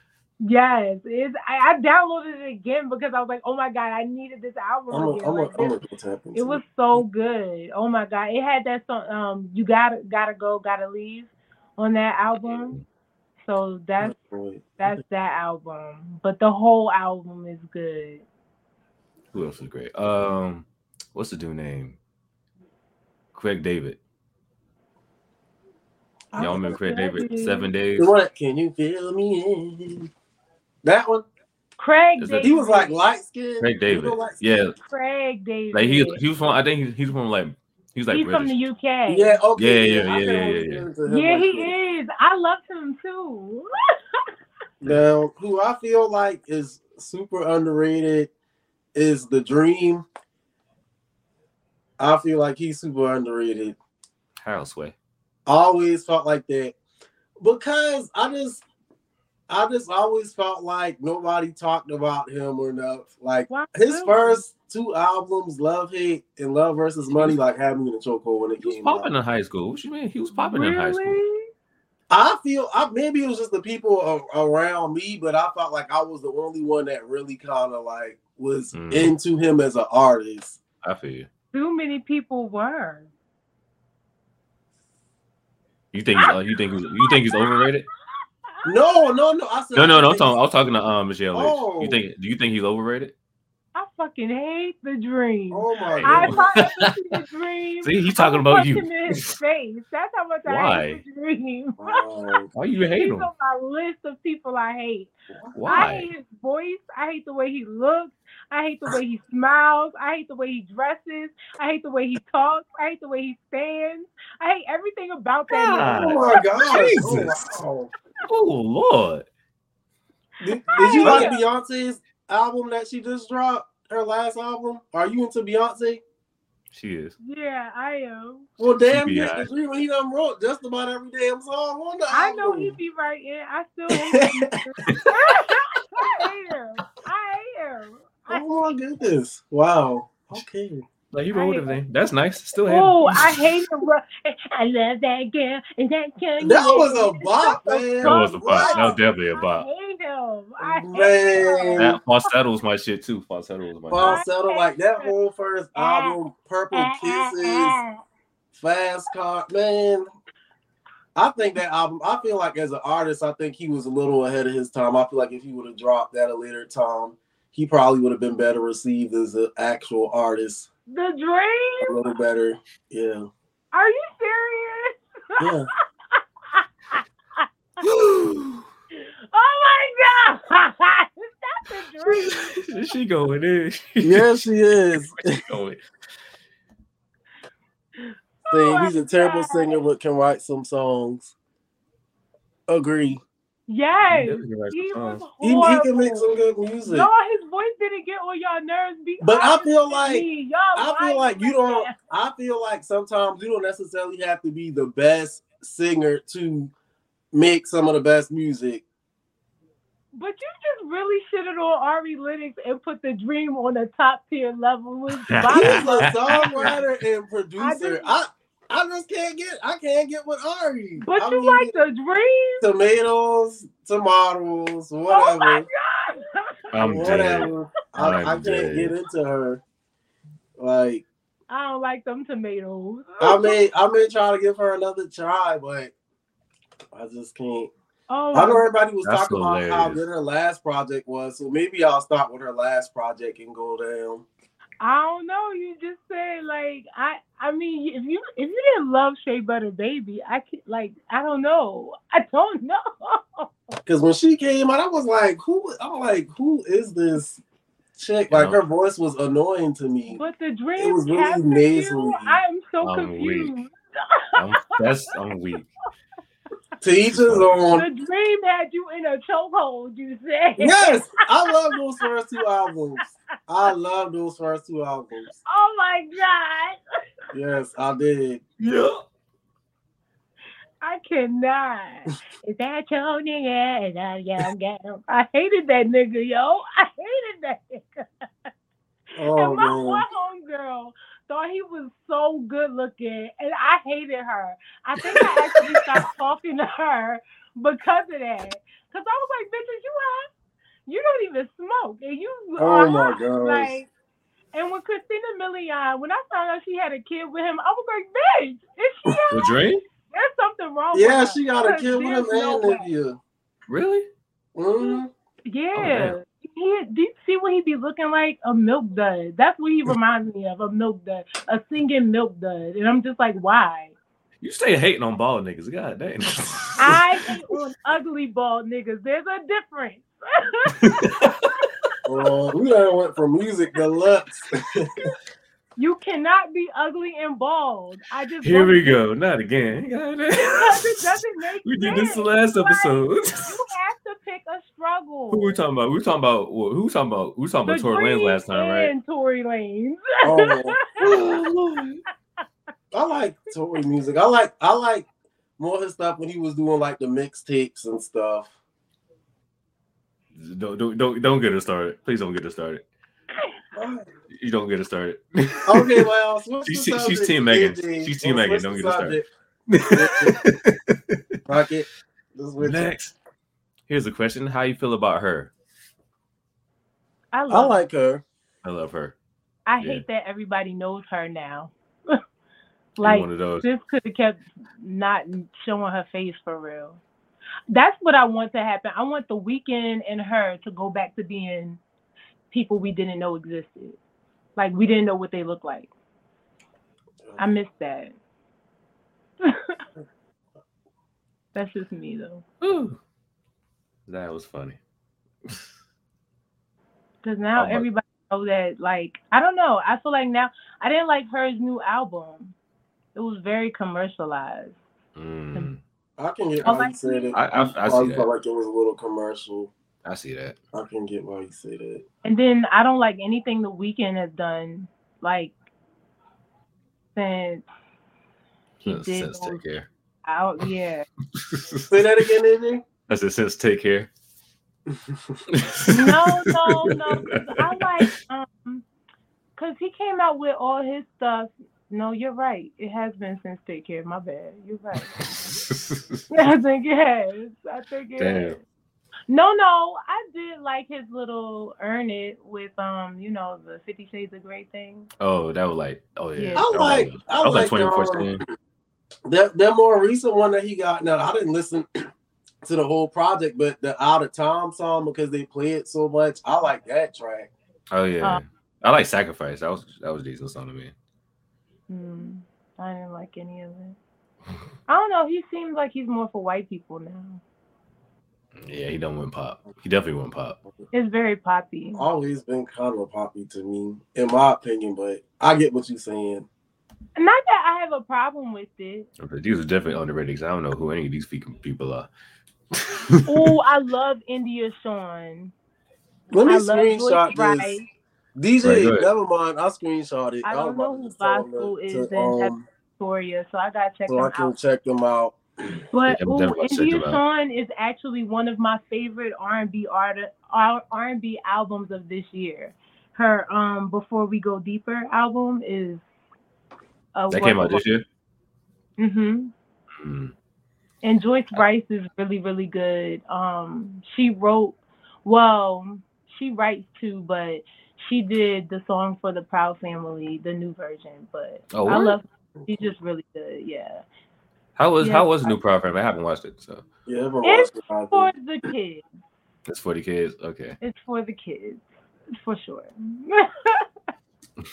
Yes, it's, I, I downloaded it again because I was like, oh my god, I needed this album I'm gonna, again. I'm Like, gonna, I'm this- gonna go tap into it was so good. Oh my god, it had that song. Um, you gotta gotta go, gotta leave on that album. So that's Right. that's that album. But the whole album is good. Who else is great? Um, what's the dude name? Craig David. Y'all remember Craig David? Seven Days. What can you feel me in? That one. Craig Is that- He was like light skinned. Craig David. Yeah, Craig David. like he he was from. I think he, he was from like he was like He's from the UK. Yeah. Okay. Yeah, yeah, I yeah, think I yeah, yeah, listening to him Yeah, like he that. is. I love him too. Now, who I feel like is super underrated is the Dream. I feel like he's super underrated. Houseway. I always felt like that because I just, I just always felt like nobody talked about him enough. Like Why his first two albums, Love Hate and Love versus Money, like had me in a chokehold when it came. He was popping out. in high school. What you mean? He was popping in high school. I feel I, maybe it was just the people a- around me, but I felt like I was the only one that really kind of like was Mm. into him as an artist. I feel you. Too many people were. You think uh, you think you think he's overrated? No, no, no. I said No, no, no. I'm talking. I was talking to um Michelle. Oh. You think? Do you think he's overrated? I fucking hate the dream. Oh my I god. finally see the dream. See, he's I talking about you. in his face. That's how much I hate the dream. Wow. Why you hate He's him? on my list of people I hate. Why? I hate his voice. I hate the way he looks. I hate the way he smiles. I hate the way he dresses. I hate the way he talks. I hate the way he stands. I hate everything about that God. Oh my god. Jesus. Oh, wow. Oh Lord. Did, did you like oh, Yeah. Beyonce's album that she just dropped? Her last album? Are you into Beyonce? She is. Yeah, I am. Well, damn, She be yeah, high. the dream he done wrote just about every damn song on the I know album. he be right in. I still hate him. I hate him. I hate him. Oh my goodness! Wow. Okay. Like he I wrote hate everything. That's nice. Still hate Oh. I hate him. bro. I love that girl and that girl. That was a bop, man. That was a bop. That was definitely a I bop. hate him. I hate Man. him. That falsetto was my shit too. Falsetto was my shit. Falsetto, like that whole first ah, album, Purple ah, ah, Kisses, Fast Car, man. I think that album. I feel like as an artist, I think he was a little ahead of his time. I feel like if he would have dropped that at a later time, he probably would have been better received as an actual artist. The dream? A little better, yeah, Are you serious? yeah. Oh my god! That's a dream. Is she going in. yes, she is. going. sing. He's oh a terrible God. singer, but can write some songs. Agree. Yes, Definitely can write some he songs. was He, he can make some good music. No, his voice didn't get on y'all nerves. Be But I feel like- I feel like you don't. now. I feel like sometimes you don't necessarily have to be the best singer to make some of the best music. But you just really shitted on Ari Lennox and put the dream on a top tier level. With He's a songwriter and producer. just- I, I just can't get. I can't get with Ari. but I you mean, like the dream? tomatoes, tomatoes, oh whatever. Oh whatever, my god! I'm dead. whatever. I, I'm I can't dead. get into her. Like I don't like them tomatoes. I may, I may try to give her another try, but I just can't. oh, I know everybody was That's talking about how good her last project was, so maybe I'll start with her last project and go down. I don't know. You just said like I. I mean, if you if you didn't love Shea Butter Baby, I could like I don't know. I don't know. Because when she came out, I was like, "Who?" I'm like, "Who is this chick?" Like her voice was annoying to me. But the It dream was really captured nasally. I am so I'm confused. weak. I'm, that's I'm weak. To each his own. The dream had you in a chokehold. You said. Yes, I love those first two albums. I love those first two albums. Oh my god. Yes, I did. Yeah. I cannot. Is that your nigga? Is that your girl? I hated that nigga, yo. I hated that nigga. Oh and my man. one homegirl thought he was so good looking, and I hated her. I think I actually stopped talking to her because of that. Because I was like, bitches, you hot? You don't even smoke, and you Oh are my hot. gosh. Like, and when Christina Milian, when I found out she had a kid with him, I was like, bitch, is she hot? The dream? There's something wrong Yeah, with her. she got a kid with him there's no and. Olivia. Really? Mhm. Yeah. He, do you see what he be looking like? A milk dud. That's what he reminds me of, a milk dud. A singing milk dud. And I'm just like, why? You stay hating on bald niggas. God dang. I hate on ugly bald niggas. There's a difference. Uh, we done went from music deluxe. You cannot be ugly and bald. I just Here we go. Not again. God it doesn't make We did sense. this the last Like, episode. You have to pick a struggle. Who we talking about? We talking about what? Who we talking about? We was talking The about Tory Lanez Dream last time, right? And Tory Lanez. Oh, I like Tory music. I like I like more his stuff when he was doing like the mixtapes and stuff. Don't, don't don't don't get us started. Please don't get us started. You don't get us started. Okay, well, She's- the she's Team Megan. She's Team Megan. Don't get us subject. It. Let's switch it. Next, here's a question: How you feel about her? I, I like her. I love her. I Yeah. hate that everybody knows her now. Like one of those. this could have kept not showing her face for real. That's what I want to happen. I want the Weeknd and her to go back to being people we didn't know existed. Like we didn't know what they looked like. I miss that. That's just me though. Ooh. That was funny. Because now Oh, everybody know that like I don't know. I feel like now I didn't like her new album. It was very commercialized. Mm, I can get I why like you it. I- I- I I felt like it was a little commercial. I see that. I can get why you say that. And then I don't like anything the Weeknd has done, like since he Since, did take care. out. Yeah, Say that again, AJ. I said since take care. no, no, no. 'cause I like um, cause he came out with all his stuff. No, you're right. It has been since Take Care. My bad. You're right. I think it has. I think it Damn. has. No, no, I did like his little earn it with um, you know, the Fifty Shades of Grey thing. oh, that was like, oh yeah. Yeah. I was like I that was like like um, 2014. that that more recent one that he got. Now I didn't listen to the whole project, but the out of time song because they play it so much. I like that track. Oh yeah. Uh, I like sacrifice. That was that was a decent song to me. Hmm, I didn't like any of it. I don't know. He seems like he's more for white people now. Yeah, he don't win pop. He definitely went pop. It's very poppy. Always been kind of poppy to me, in my opinion. But I get what you're saying. Not that I have a problem with it. Okay, these are definitely underrated. 'cause I don't know who any of these people are. Oh, I love India Shawn. Let me I screenshot Joyce this. Rice. DJ, Right, never mind. I screenshot it. I was don't about know who just tell them Bosco is to, in um, Victoria, so I gotta check so I them can out. check them out. But ooh, India. Shawn is actually one of my favorite R and B art R and B albums of this year. Her um Before We Go Deeper album is a that came out this year. hmm Mm. And Joyce Wrice is really really good. Um, she wrote, well, she writes too, but she did the song for the Proud Family, the new version. But Oh, I love. She's just really good. Yeah. How was Yeah. how was the new Proud Family? I haven't watched it, so Yeah, I haven't It's it. For the kids. it's for the kids. Okay. It's for the kids, for sure.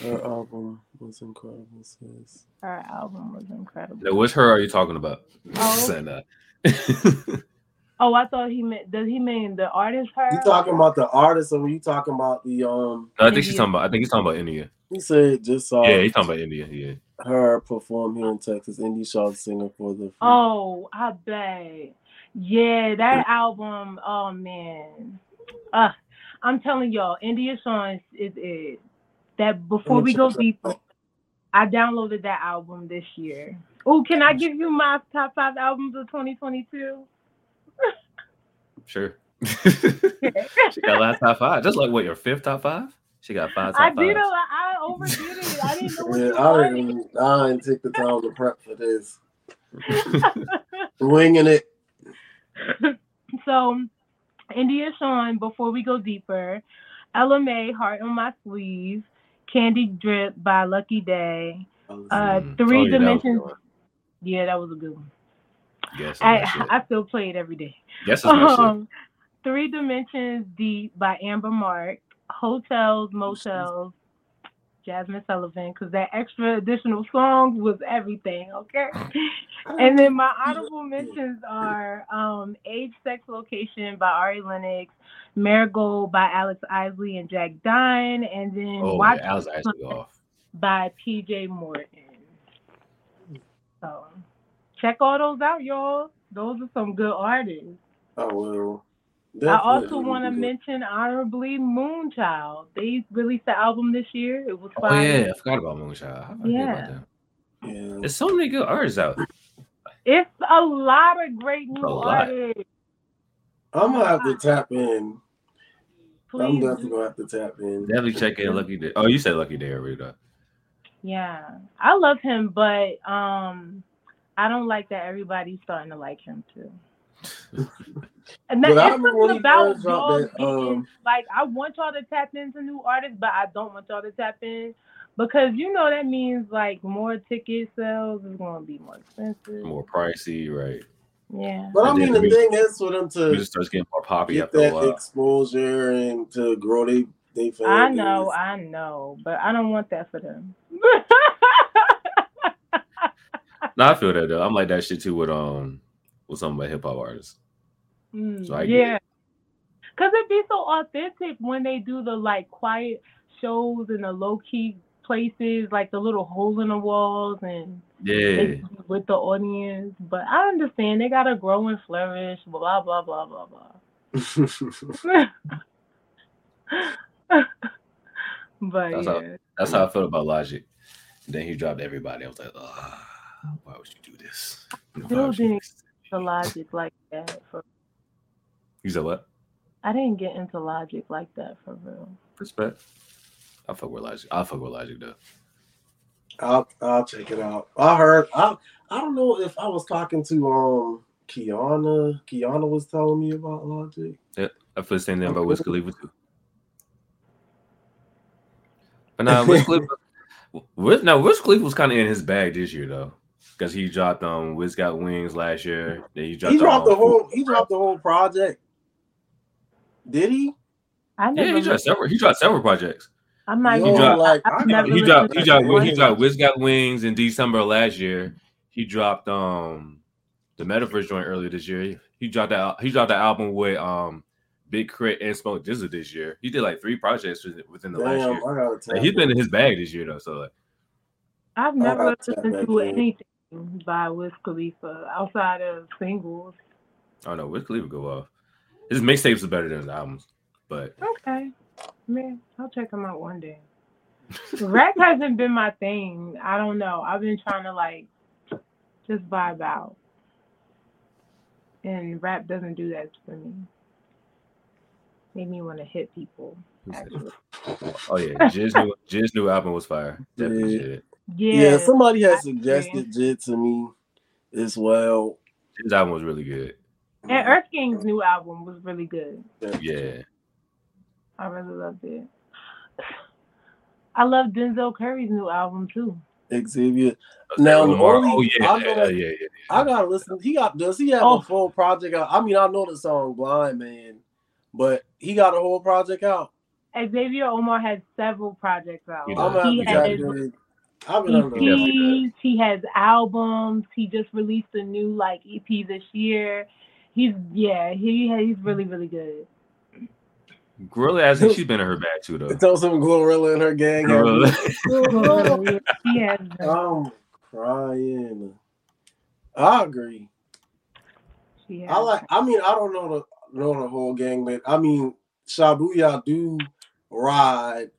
Her album was incredible. Sis. Her album was incredible. Now, which her are you talking about? Oh. Saying that. Oh, I thought he meant. Does he mean the artist? Her. You talking about the artist, or were you talking about the um? No, I think she's talking about. I think he's talking about India. He said just saw Yeah, he's talking about India. Yeah. Her perform here in Texas. India Shawn singer for the. Oh, I bet. Yeah, that album. Oh man. Uh, I'm telling y'all, India Shawn is it. That before we go deeper, I downloaded that album this year. Oh, can I give you my top five albums of 2022? Sure. she got last top five. Just like what your fifth top five? She got five top I did. A, fives. I overdid it. I didn't know what Yeah, you I didn't. I didn't take the time to prep for this. Winging it. so, India Shawn, before we go deeper, Ella Mai, Heart on My Sleeve, Candy Drip by Lucky Daye, uh. Three Oh, yeah, that was a good Dimensions. one. Yeah, that was a good one. Guess I. I still play it every day. Guess it's my. Um, Three Dimensions Deep by Amber Mark, Hotels, Motels, Jazmine Sullivan, because that extra additional song was everything, okay? And then my honorable mentions are um, Age, Sex, Location by Ari Lennox, Marigold by Alex Isley and Jack Dine, and then Oh, Watch yeah, off. by PJ Morton. So check all those out, y'all. Those are some good artists. I will. I also want to mention honorably Moonchild. They released the album this year. It was Oh yeah, I forgot about Moonchild. I Yeah. about? Yeah. There's so many good artists out. It's a lot of great new A lot. artists. I'm gonna have to tap in. I'm Please, definitely gonna have to tap in. Definitely check in Lucky Daye. Oh, you said Lucky Daye already though. yeah, I love him, but um, I don't like that everybody's starting to like him too. And that, But I it's something he about y'all that, getting- um, like I want y'all to tap into new artists, but I don't want y'all to tap in because you know that means like more ticket sales is going to be more expensive. More pricey, right? Yeah. But I And mean, the we- thing is for them to Music starts getting more poppy get after a that while. exposure and to grow they they fan I know, base. I know, but I don't want that for them. No, I feel that though. I'm like that shit too with um with some of my hip hop artists. Mm, So I yeah. Cause it be so authentic when they do the like quiet shows in the low key places, like the little hole in the walls and Yeah. with the audience. But I understand they gotta grow and flourish, blah blah blah blah blah. but That's yeah. how- That's how I felt about Logic. then he dropped everybody. I was like, Ugh, why would you do this? Still would you- didn't the logic like that for You said what? I didn't get into logic like that for real. Respect. I fuck with Logic. I fuck with Logic though. I'll I'll check it out. I heard I I don't know if I was talking to um Kiana. Kiana was telling me about Logic. Yeah, I feel the same thing about Wiz Khalifa too. But now Wiz Khalifa, Wiz, now Wiz Khalifa was kind of in his bag this year though, because he dropped um Wiz Got Wings last year. Then he dropped He dropped um, the whole he dropped the whole project. Did he? I never Yeah, he dropped several. He dropped several projects. I'm not Yo, even dropped- like, I've I never gotta- He dropped. He dropped. He dropped. Wiz Got Wings in December last year. He dropped um the Metaverse joint earlier this year. He dropped that. He dropped the album with um Big K.R.I.T. and Smoke Dizzle this year. He did like three projects within- within the last year. I gotta tell Like, he's been in his bag this year though. So like, I've never listened to anything by Wiz Khalifa outside of singles. Oh no, Wiz Khalifa go off. His mixtapes are better than his albums, but Okay, man, I'll check them out one day. Rap hasn't been my thing. I don't know. I've been trying to like just vibe out, and rap doesn't do that for me. Made me want to hit people. Actually. oh yeah, JID's new JID's new album was fire. Definitely Yeah. Shit. Yeah, Yeah, somebody I had suggested Jid to me as well. His album was really good. and Earth Gang's new album was really good. Yeah, I really loved it. I love Denzel Curry's new album too. Xavier. Now, the Omar- only- oh yeah, I know yeah, that- yeah, yeah. I gotta listen. He got does he have Oh. a full project out? I mean, I know the song Blind Man, but he got a whole project out. Xavier Omar has several projects out. He I'm He have to tap has in. I've been under the EPs, he has albums. He just released a new like EP this year. He's yeah, he he's really really good. GloRilla, I think she's been in her bag too though. Tell some Glorilla and her gang. GloRilla. Yeah, he has. I'm crying. I agree. She has I like. I mean, I don't know the know the whole gang, but I mean, Shabuya do ride,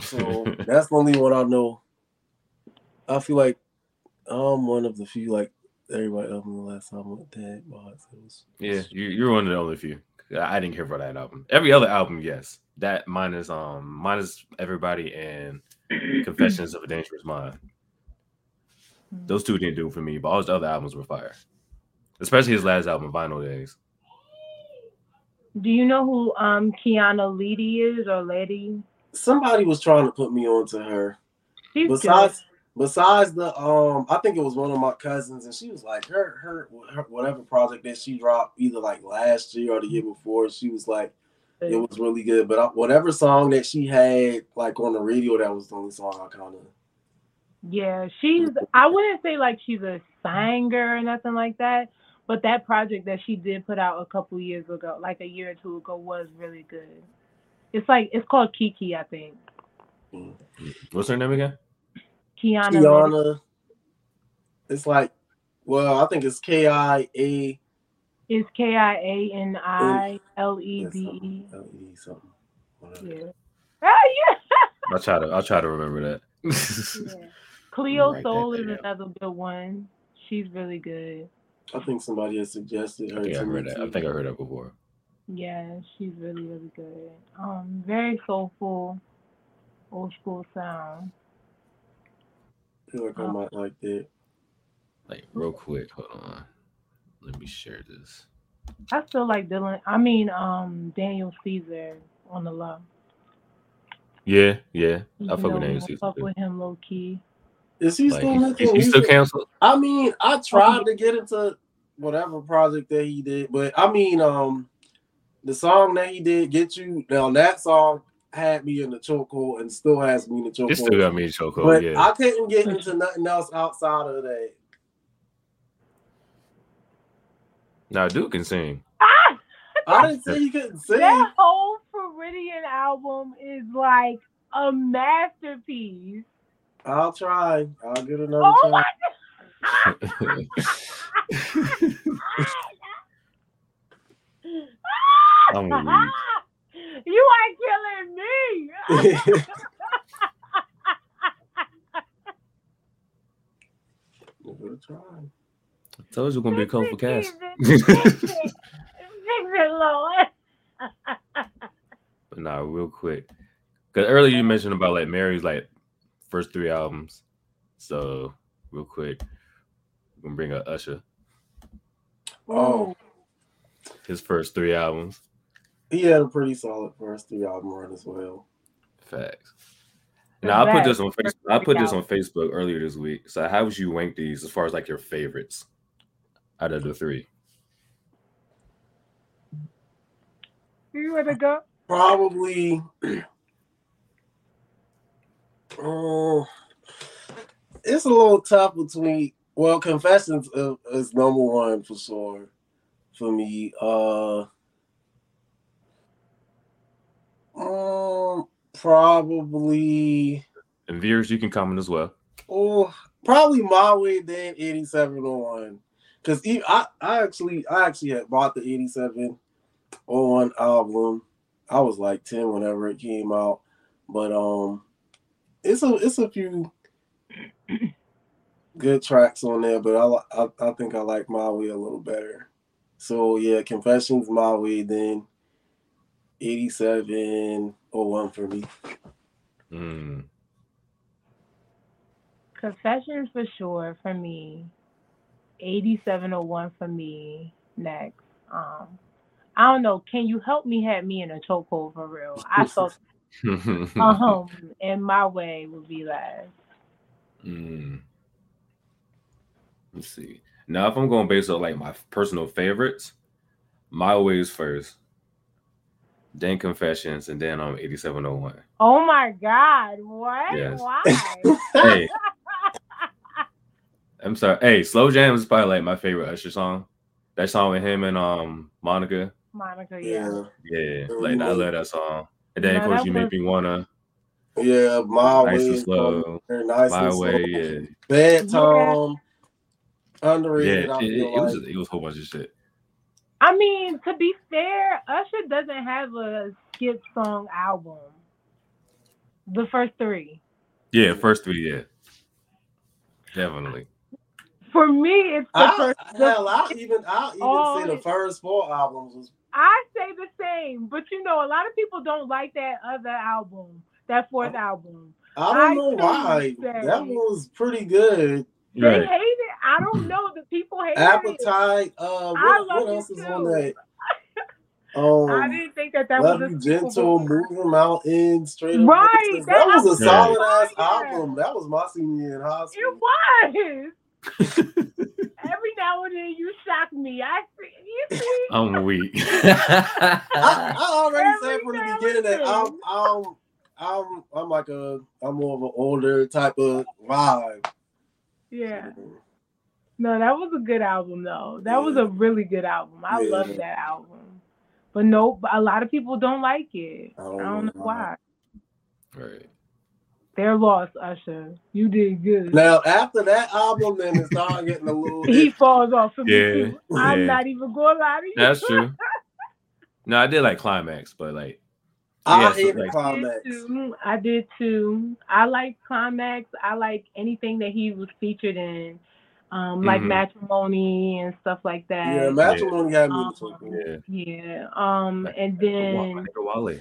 so that's the only one I know. I feel like I'm one of the few like everybody else in the last time with that box. It was yeah, you, you're one of the only few. I I didn't care for that album. Every other album, yes. That minus um minus everybody and Confessions of a Dangerous Mind. Those two didn't do it for me, but all his other albums were fire. Especially his last album, Vinyl Days. Do you know who um Kiana Ledé is or Ledé? somebody was trying to put me on to her. She's Besides, besides the um, I think it was one of my cousins, and she was like her her, her whatever project that she dropped either like last year or the year before. She was like it was really good, but I, whatever song that she had like on the radio, that was the only song I kind of. Yeah, she's. I wouldn't say like she's a singer or nothing like that, but that project that she did put out a couple years ago, like a year or two ago, was really good. It's like it's called Kiki, I think. What's her name again? Kiana. Kiana. It's like, well, I think it's K I A Is K I A N I L E D E. L E something. whatever. Yeah. Ah, I'll try to I'll try to remember that. yeah. yeah. Cleo Write Soul is down. another good one. She's really good. I think somebody has suggested her. I think I to heard that. I think I heard that before. Yeah, she's really really good. Um, very soulful, old school sound. I feel like I might like that. Like real quick, hold on. Let me share this. I still like Dylan. I mean, um, Daniel Caesar on the low. Yeah, yeah. I You fuck know, with Daniel I Caesar. Fuck with him low key. Is he Like, still he- making he, he still canceled. I mean, I tried to get into whatever project that he did, but I mean, um, the song that he did, "Get You," now that song had me in the chokehold and still has me in the chokehold. It still got me in chokehold. but Yeah. I couldn't get into nothing else outside of that. now Duke can sing. Ah, I didn't say he couldn't sing. that whole Freudian album is like a masterpiece. I'll try. I'll get another Oh try. my I'm god! weak. You are killing me. I'm gonna. Told you we're gonna be a colorful cast. Fix it, Fix it, Lord. But nah, real quick. Cause earlier you mentioned about like Mary's like first three albums. So real quick, we're gonna bring up Usher. Oh, His first three albums. He had a pretty solid first three album run as well. Facts. Now I put this on Facebook. I put this on Facebook earlier this week. So how would you rank these as far as like your favorites out of the three? You wanna go? Probably. Oh, it's a little tough between. Well, Confessions is, is number one for sure for me. Uh, um, probably. And viewers, you can comment as well. Oh, probably my way then 8701. Cause I, I actually I actually had bought the 8701 album. I was like 10 whenever it came out. But um it's a it's a few good tracks on there, but I, I I think I like My Way a little better. So yeah, Confessions My Way, then 8701 for me. Mm. Confessions for sure for me. 8701 for me next. Um I don't know. Can you help me have me in a chokehold for real? I thought um and my way would be last. Mm. Let's see. Now, if I'm going based on like my personal favorites, my way is first, then confessions, and then um 8701. Oh my god, what? Yes. Why? Hey, I'm sorry. Hey, Slow Jam is probably like my favorite Usher song. That song with him and um Monica. Monica, yeah. Yeah. Yeah, like I love that song. And then of course you was- make me wanna Yeah, my nice way. and slow. Nice My and way, slow. yeah. Bad Tom. Yeah, Underrated. it, it, feel it was it was a whole bunch of shit. I mean, to be fair, Usher doesn't have a skip song album. The first three. Yeah, first three, yeah. Definitely. For me, it's the I, first. hell, I even I even say the first four albums was I say the same, but you know, a lot of people don't like that other album, that fourth album. I don't I know why. say- That one was pretty good. They Right. hate it. I don't know. The people hate it. Appetite. Uh, I what, love what else is too. on that? I Um, didn't think that that Love was You a Gentle, Move Them Out In, Straight Right, that That was a album- solid ass album. That was my senior year in high school. It school. was. Every now and then you shock me. I see. You see. I'm weak. I, I already Every said from the beginning that I'm. I'm I'm I'm like a I'm more of an older type of vibe. Yeah. No, that was a good album though. That was a really good album. I Yeah. love that album. But no, a lot of people don't like it. I don't I don't know know why. right. They're lost, Usher. You did good. Now after that album, then it started getting a little. he falls off for me Yeah, too. I'm yeah. not even gonna lie to you. That's true. No, I did like climax, but like I Yeah, hate the like- I did climax. too. I did too. I like Climax. I like anything that he was featured in, um, like Mhm. matrimony and stuff like that. Yeah, matrimony had me Um, yeah. Yeah. Um, and then nigga Wale.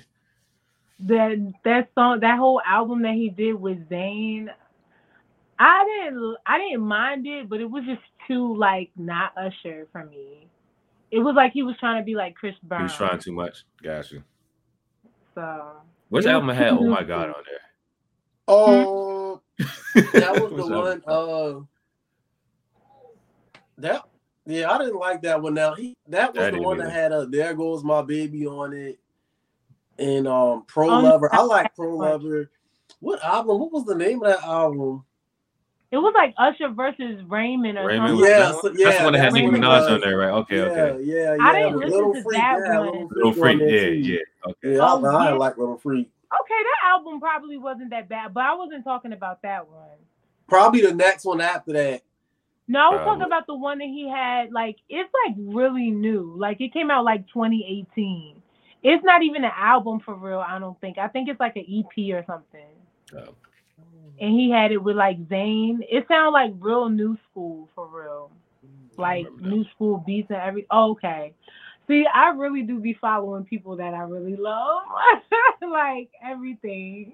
that that song, that whole album that he did with Zayn, I didn't, I didn't mind it, but it was just too like not Usher for me. It was like he was trying to be like Chris He Brown. was trying too much. Got you. So Which It was album had too Oh My God on there? Oh, that was the album? one. Uh, that yeah, I didn't like that one. Now he that was I the didn't one that had a "There Goes My Baby" on it, and um, "Pro Um, Lover." I like "Pro. Lover." What album? What was the name of that album? It was like Usher versus Raymond or Raymond something. was Yeah, so- one? That's the one that had Nicki that's what Minaj on there, right? Okay, yeah, okay. yeah, yeah. I didn't listen Little to Freak, that yeah, one. Little Freak, Little Freak, yeah, yeah. Okay. Yeah, Oh, no, I yeah. like Little Freak. Okay, that album probably wasn't that bad, but I wasn't talking about that one. Probably the next one after that. No, I was talking about the one that he had. Like, it's like really new. Like, it came out like 2018. It's not even an album for real. I don't think. I think it's like an EP or something. Oh. And he had it with like Zayn. It sounded like real new school for real. Like new school beats and every. Oh, okay. See, I really do be following people that I really love. like everything.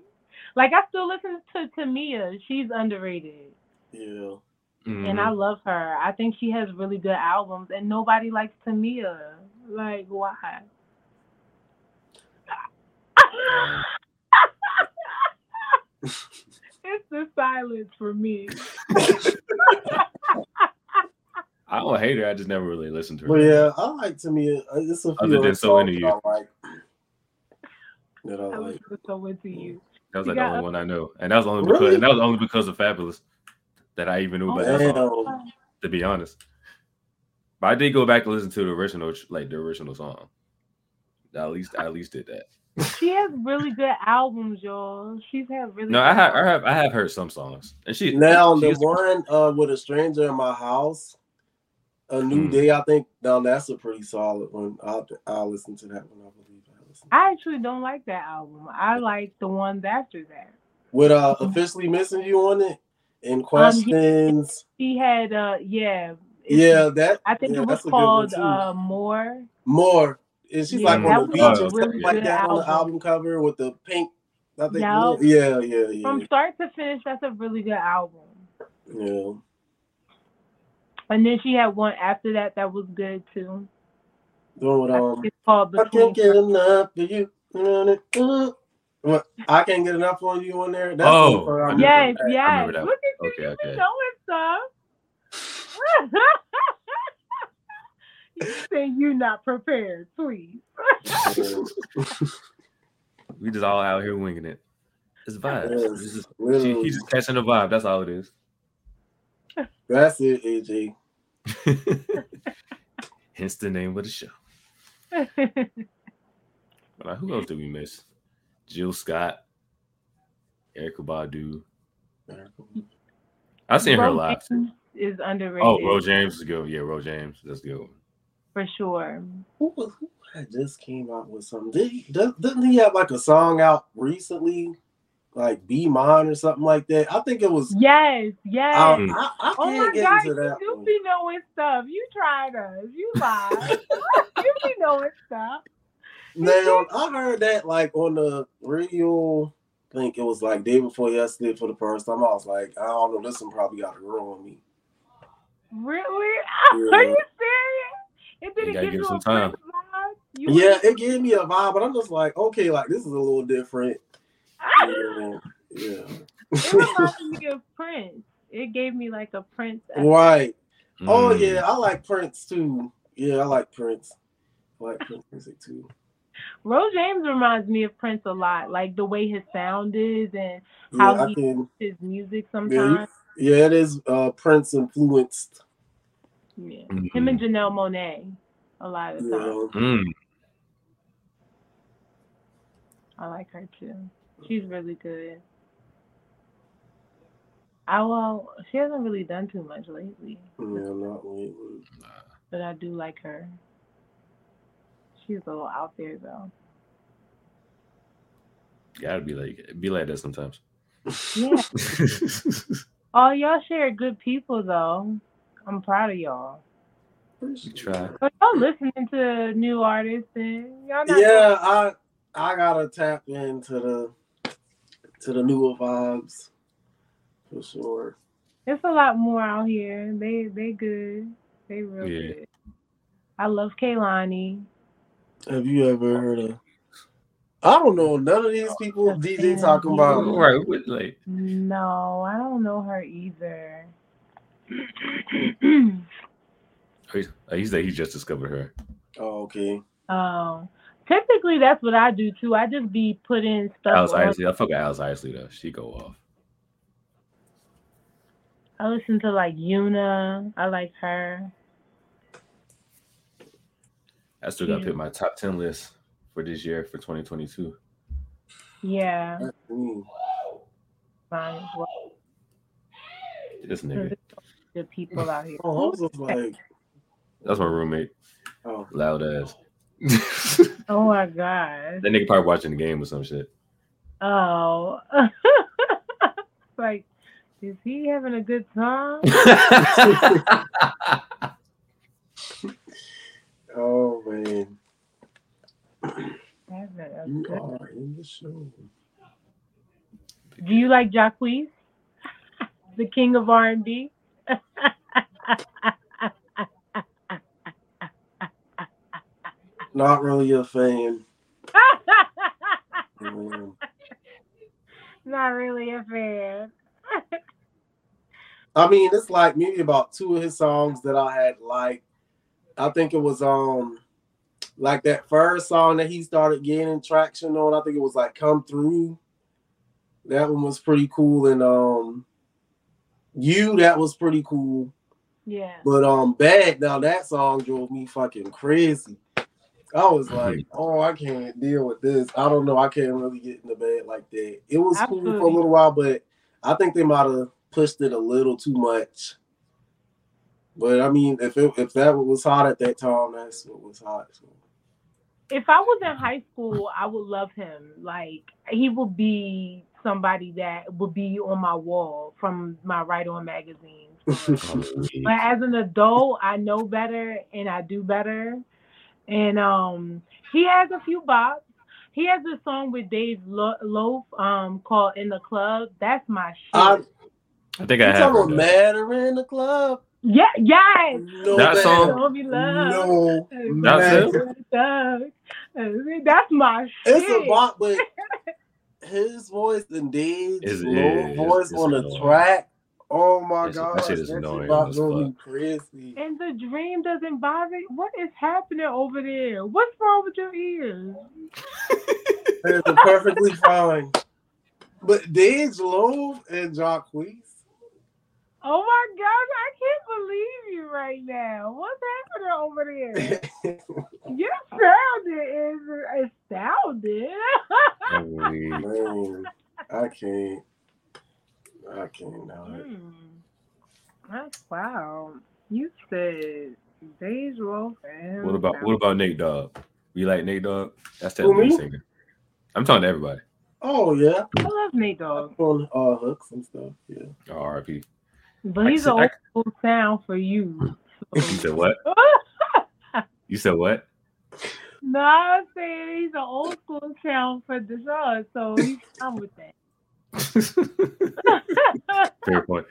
Like I still listen to Tamia. She's underrated. Yeah. and I Mhm. love her. I think she has really good albums, and nobody likes Tamia. Like, why? it's the silence for me. I don't hate her. I just never really listened to her. But yeah, I like to me. uh, It's a few Other than other So songs Into that I like. That I I like. was so into you. That was You like the only other- one I know, and that was only because Really? and that was only because of Fabolous that I even knew about that song. To be honest, but I did go back to listen to the original, like the original song. I at least I at least did that. She has really good albums, y'all. She's had really. No, good I have, I have, I have heard some songs, and she Now she the is- one uh with a stranger in my house, a new Hmm. day. I think now that's a pretty solid one. I'll I'll listen to that one. I believe I listen. I actually don't like that album. I like the ones after that. With uh officially missing you on it Um, and questions. He had, uh, yeah. yeah, that I think yeah, it was that's a good one, called uh, More. more. And she's Yeah, like on the beach a or really something like good that on the album. album cover with the pink. I think. Yup. Yeah, yeah, yeah, From start to finish, that's a really good album. yeah. And then she had one after that that was good too. The one with I um. think it's called I can't get enough of you. What? I can't get enough on you on there. That's Oh, the part I Yes, yes. Look at you, Okay, you okay. be knowing stuff. you say you not prepared, please. we just all out here winging it. It's vibes. Yes, It's just, she, he's just catching the vibe. That's all it is. That's it, AJ. Hence the name of the show. But who else did we miss? Jill Scott, Erykah Badu. I seen her Ro live. too. James is underrated. Oh, Ro James is good. Yeah, Ro James. That's good. For sure. Who, was- who just came out with something? Did he, doesn't he have like a song out recently? Like Be Mine or something like that? I think it was. Yes, yes. I. I, I Oh can't my get God, you one. be knowing stuff. You tried us. You lied. you be knowing stuff. Now I heard that like on the radio. I think it was like day before yesterday for the first time. I was like, I don't know, this one probably got to grow on me. Really? Yeah. Are you serious? It didn't gotta give give you some a time. You Yeah, it gave me a vibe, but I'm just like, okay, like this is a little different. Yeah, yeah. it reminded me of Prince. It gave me like a Prince. right. Oh Mm. yeah, I like Prince too. Yeah, I like Prince. I like Prince music too. Rose James reminds me of Prince a lot, like the way his sound is and How I he- can. his music Yeah, sometimes. he- yeah, it is uh, Prince influenced. Yeah. Mhm. Him and Janelle Monáe a lot of You times. Mm. I like her too. She's really good. I well, she hasn't really done too much lately, Yeah, not lately. but I do like her. She's a little out there though. Gotta be like be like that sometimes. Yeah. Oh, y'all share good people though. I'm proud of y'all. you try. But y'all listening to new artists and y'all not Yeah, I I gotta tap into the to the newer vibes for sure. It's a lot more out here. They they good. They real Yeah. good. I love Kehlani. Have you ever heard of? I don't know none of these people DJ talking about. Right, with, like No, I don't know her either. Oh, oh, he said he just discovered her. Oh, okay. oh, typically that's what I do too. I just be putting stuff. Alex. Isley. I fuck with Alex Isley though. She go off. I listen to like Yuna. I like her. I still gotta Yeah. pick my top ten list for this year for 2022. Yeah, mine as well. This nigga. Good people out here. Oh, I was like, That's my roommate. oh, Loud ass. Oh my god. That nigga probably watching the game or some shit. Oh. like, is he having a good time? oh man, you good- are in the show. Do you like Jacquees, the king of R and B? Not really a fan. Mm. Not really a fan. I mean, it's like maybe about two of his songs that I had like. I think it was um like that first song that he started gaining traction on. I think it was like "Come Through." That one was pretty cool, and um, "You" that was pretty cool. Yeah. But um, "Bad" now that song drove me fucking crazy. I was like, oh, I can't deal with this. I don't know. I can't really get in the bed like that. It was cool for a little while, but I think they might have pushed it a little too much. But I mean, if it, if that was hot at that time, that's what was hot. So. if I was in high school, I would love him. Like he would be somebody that would be on my wall from my Right On magazine. but as an adult, I know better and I do better. And um, he has a few bops. He has a song with Dej Lo- Loaf um called "In the Club." That's my shit. I, I think you I have. talking heard. Matter in the club? yeah, yes. No, That Matter. song- Don't be love. No, That's Matter. That's my shit. It's a bop, but his voice and Dave's low yeah, voice it's on the annoying. track. Oh my That shit- god, that shit is annoying about as me crazy. And the dream doesn't bother. You. What is happening over there? What's wrong with your ears? It's perfectly fine. But Dej Loaf and Jacquees, Oh my God, I can't believe you right now. What's happening over there? you sounding is astounded. Holy- man, I can't. I can't. Now. Hmm. That's wow. You said Dej Loaf and What about what about Nate Dogg? You like Nate Dogg? That's that Who, me? lead singer. I'm talking to everybody. Oh yeah, I love Nate Dogg, on uh, hooks and stuff. Yeah. Oh, RP. But he's said- an old school sound for you. You said what? You said what? no, I'm saying he's an old school sound for the show, so he's fine with that. Fair point.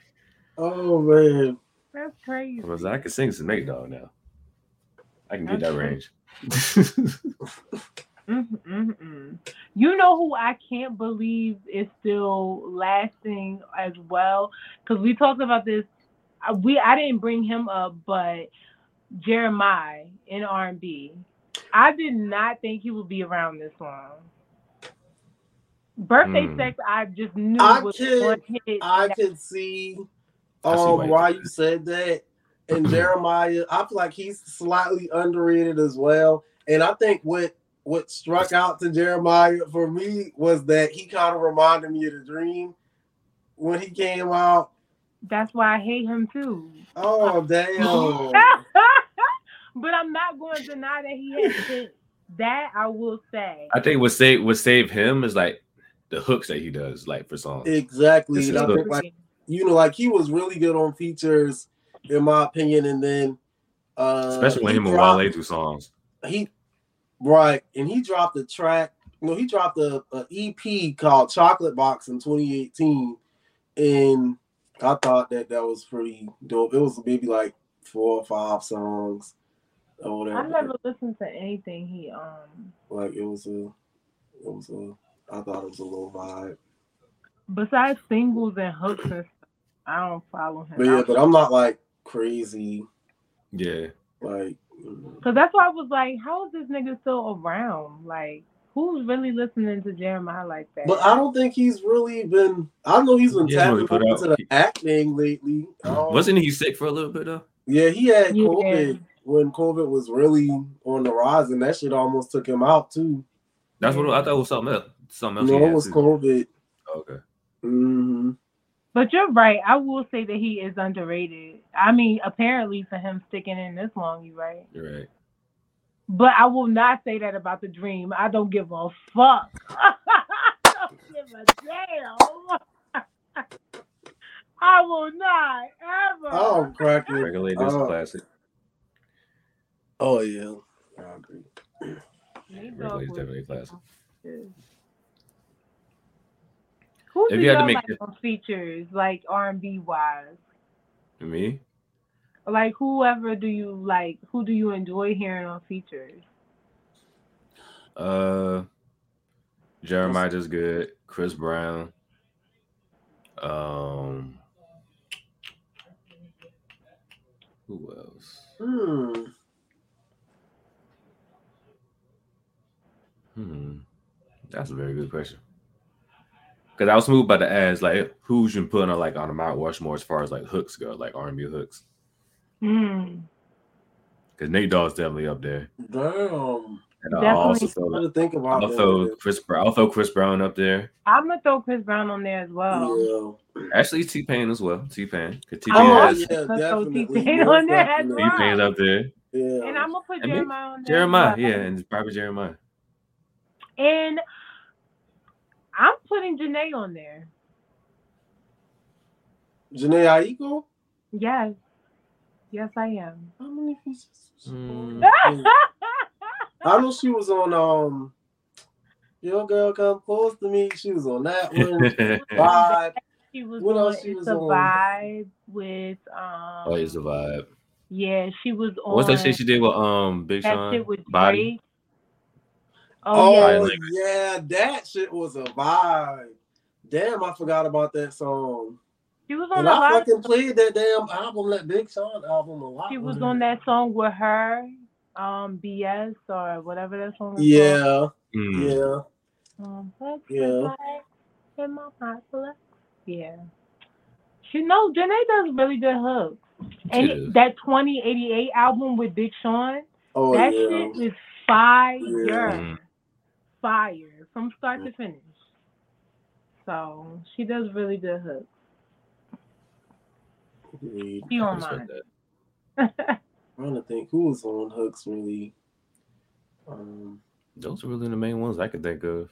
Oh man, That's crazy. I, was I can sing some Nate Dogg now. I can get that range. Mm-mm-mm. You know who I can't believe is still lasting as well? Because we talked about this. uh, We I didn't bring him up, but Jeremiah in R and B. I did not think he would be around this long. Birthday Hmm. sex, I just knew I was can- one hit. I that- can see I see um why why you you said that. And Jeremiah, I feel like he's slightly underrated as well. And I think what what struck out to Jeremiah for me was that he kind of reminded me of the dream when he came out. That's why I hate him too. Oh damn. but I'm not going to deny that he had hit. That I will say. I think what save what save him is like the hooks that he does, like for songs. exactly. This And is I think like you know, like he was really good on features, in my opinion. And then uh Especially when he him and dropped- Wale do songs. he right and he dropped a track you know he dropped a, a ep called chocolate box in 2018 and i thought that that was pretty dope it was maybe like four or five songs or whatever I never listened to anything he um like it was a it was a i thought it was a little vibe besides singles and hooks and stuff. I don't follow him. but yeah but i'm not like crazy Yeah. like. Cause that's why I was like, how is this nigga still around? Like, who's really listening to Jeremiah like that? but i don't think he's really been i know he's been He tapping really into the acting lately Um, Wasn't he sick for a little bit though? Yeah, he had Yeah. COVID when COVID was really on the rise, and that shit almost took him out too. That's what I thought it was something else. Something else. No, it was too. COVID. Okay. hmm But you're right. I will say that he is underrated. I mean, apparently for him sticking in this long, you right. You're right. But I will not say that about the dream. I don't give a fuck. I don't give a damn. I will not ever. Oh, I'm cracking. Regulate this Oh. classic. Oh yeah, I agree. Nate Dogg definitely a classic. Who If do you had to make like it- features, like R and B wise? Me? Like whoever do you like? Who do you enjoy hearing on features? Uh Jeremiah is good. Chris Brown. Um who else? Hmm. Hmm. That's a very good question. Cause I was moved by the ads, like who's been putting on like on the Mount Rushmore as far as like hooks go, like R and B hooks. Hmm. because Nate Dogg's definitely up there. Damn. And I'll Definitely. also I throw, had to think about I'll throw Chris Brown. I'll throw Chris Brown up there. I'm gonna throw Chris Brown on there as well. yeah. Actually, T Pain as well. T Pain. T Pain Oh, Oh, has yeah, throw. T-Pain on there as definitely. T Pain's up there. Yeah. And I'm gonna put And maybe Jeremiah on there. Jeremiah, well. yeah, and probably Jeremiah. And I'm putting Jhené on there. Jhené Aiko? Yes. Yes, I am. How many pieces? Mm. I know she was on um Your Girl Come Close to Me. She was on that one. Vibe. she was What on else she was a on? Vibe with um oh, it's a vibe. yeah, she was on What's that shit she did with um Big that Sean? shit with Body. Drake. Oh, Oh, yeah. Yeah, that shit was a vibe. Damn, I forgot about that song. She was on And a I lot of fucking played that damn album, that Big Sean album a lot. she was on that song with her, um, BS or whatever that song was. Yeah, Mm. yeah. Um, Yeah. in my pocket. Yeah. She knows Jhené does really good hooks. And She does. that 2088 album with Big Sean, Oh that yeah. shit is fire. Mm. Fire. From start to finish. So she does really good hooks. Agreed. She on Respect mine. that. I'm trying to think who was on hooks really. Um, Those are really the main ones I could think of.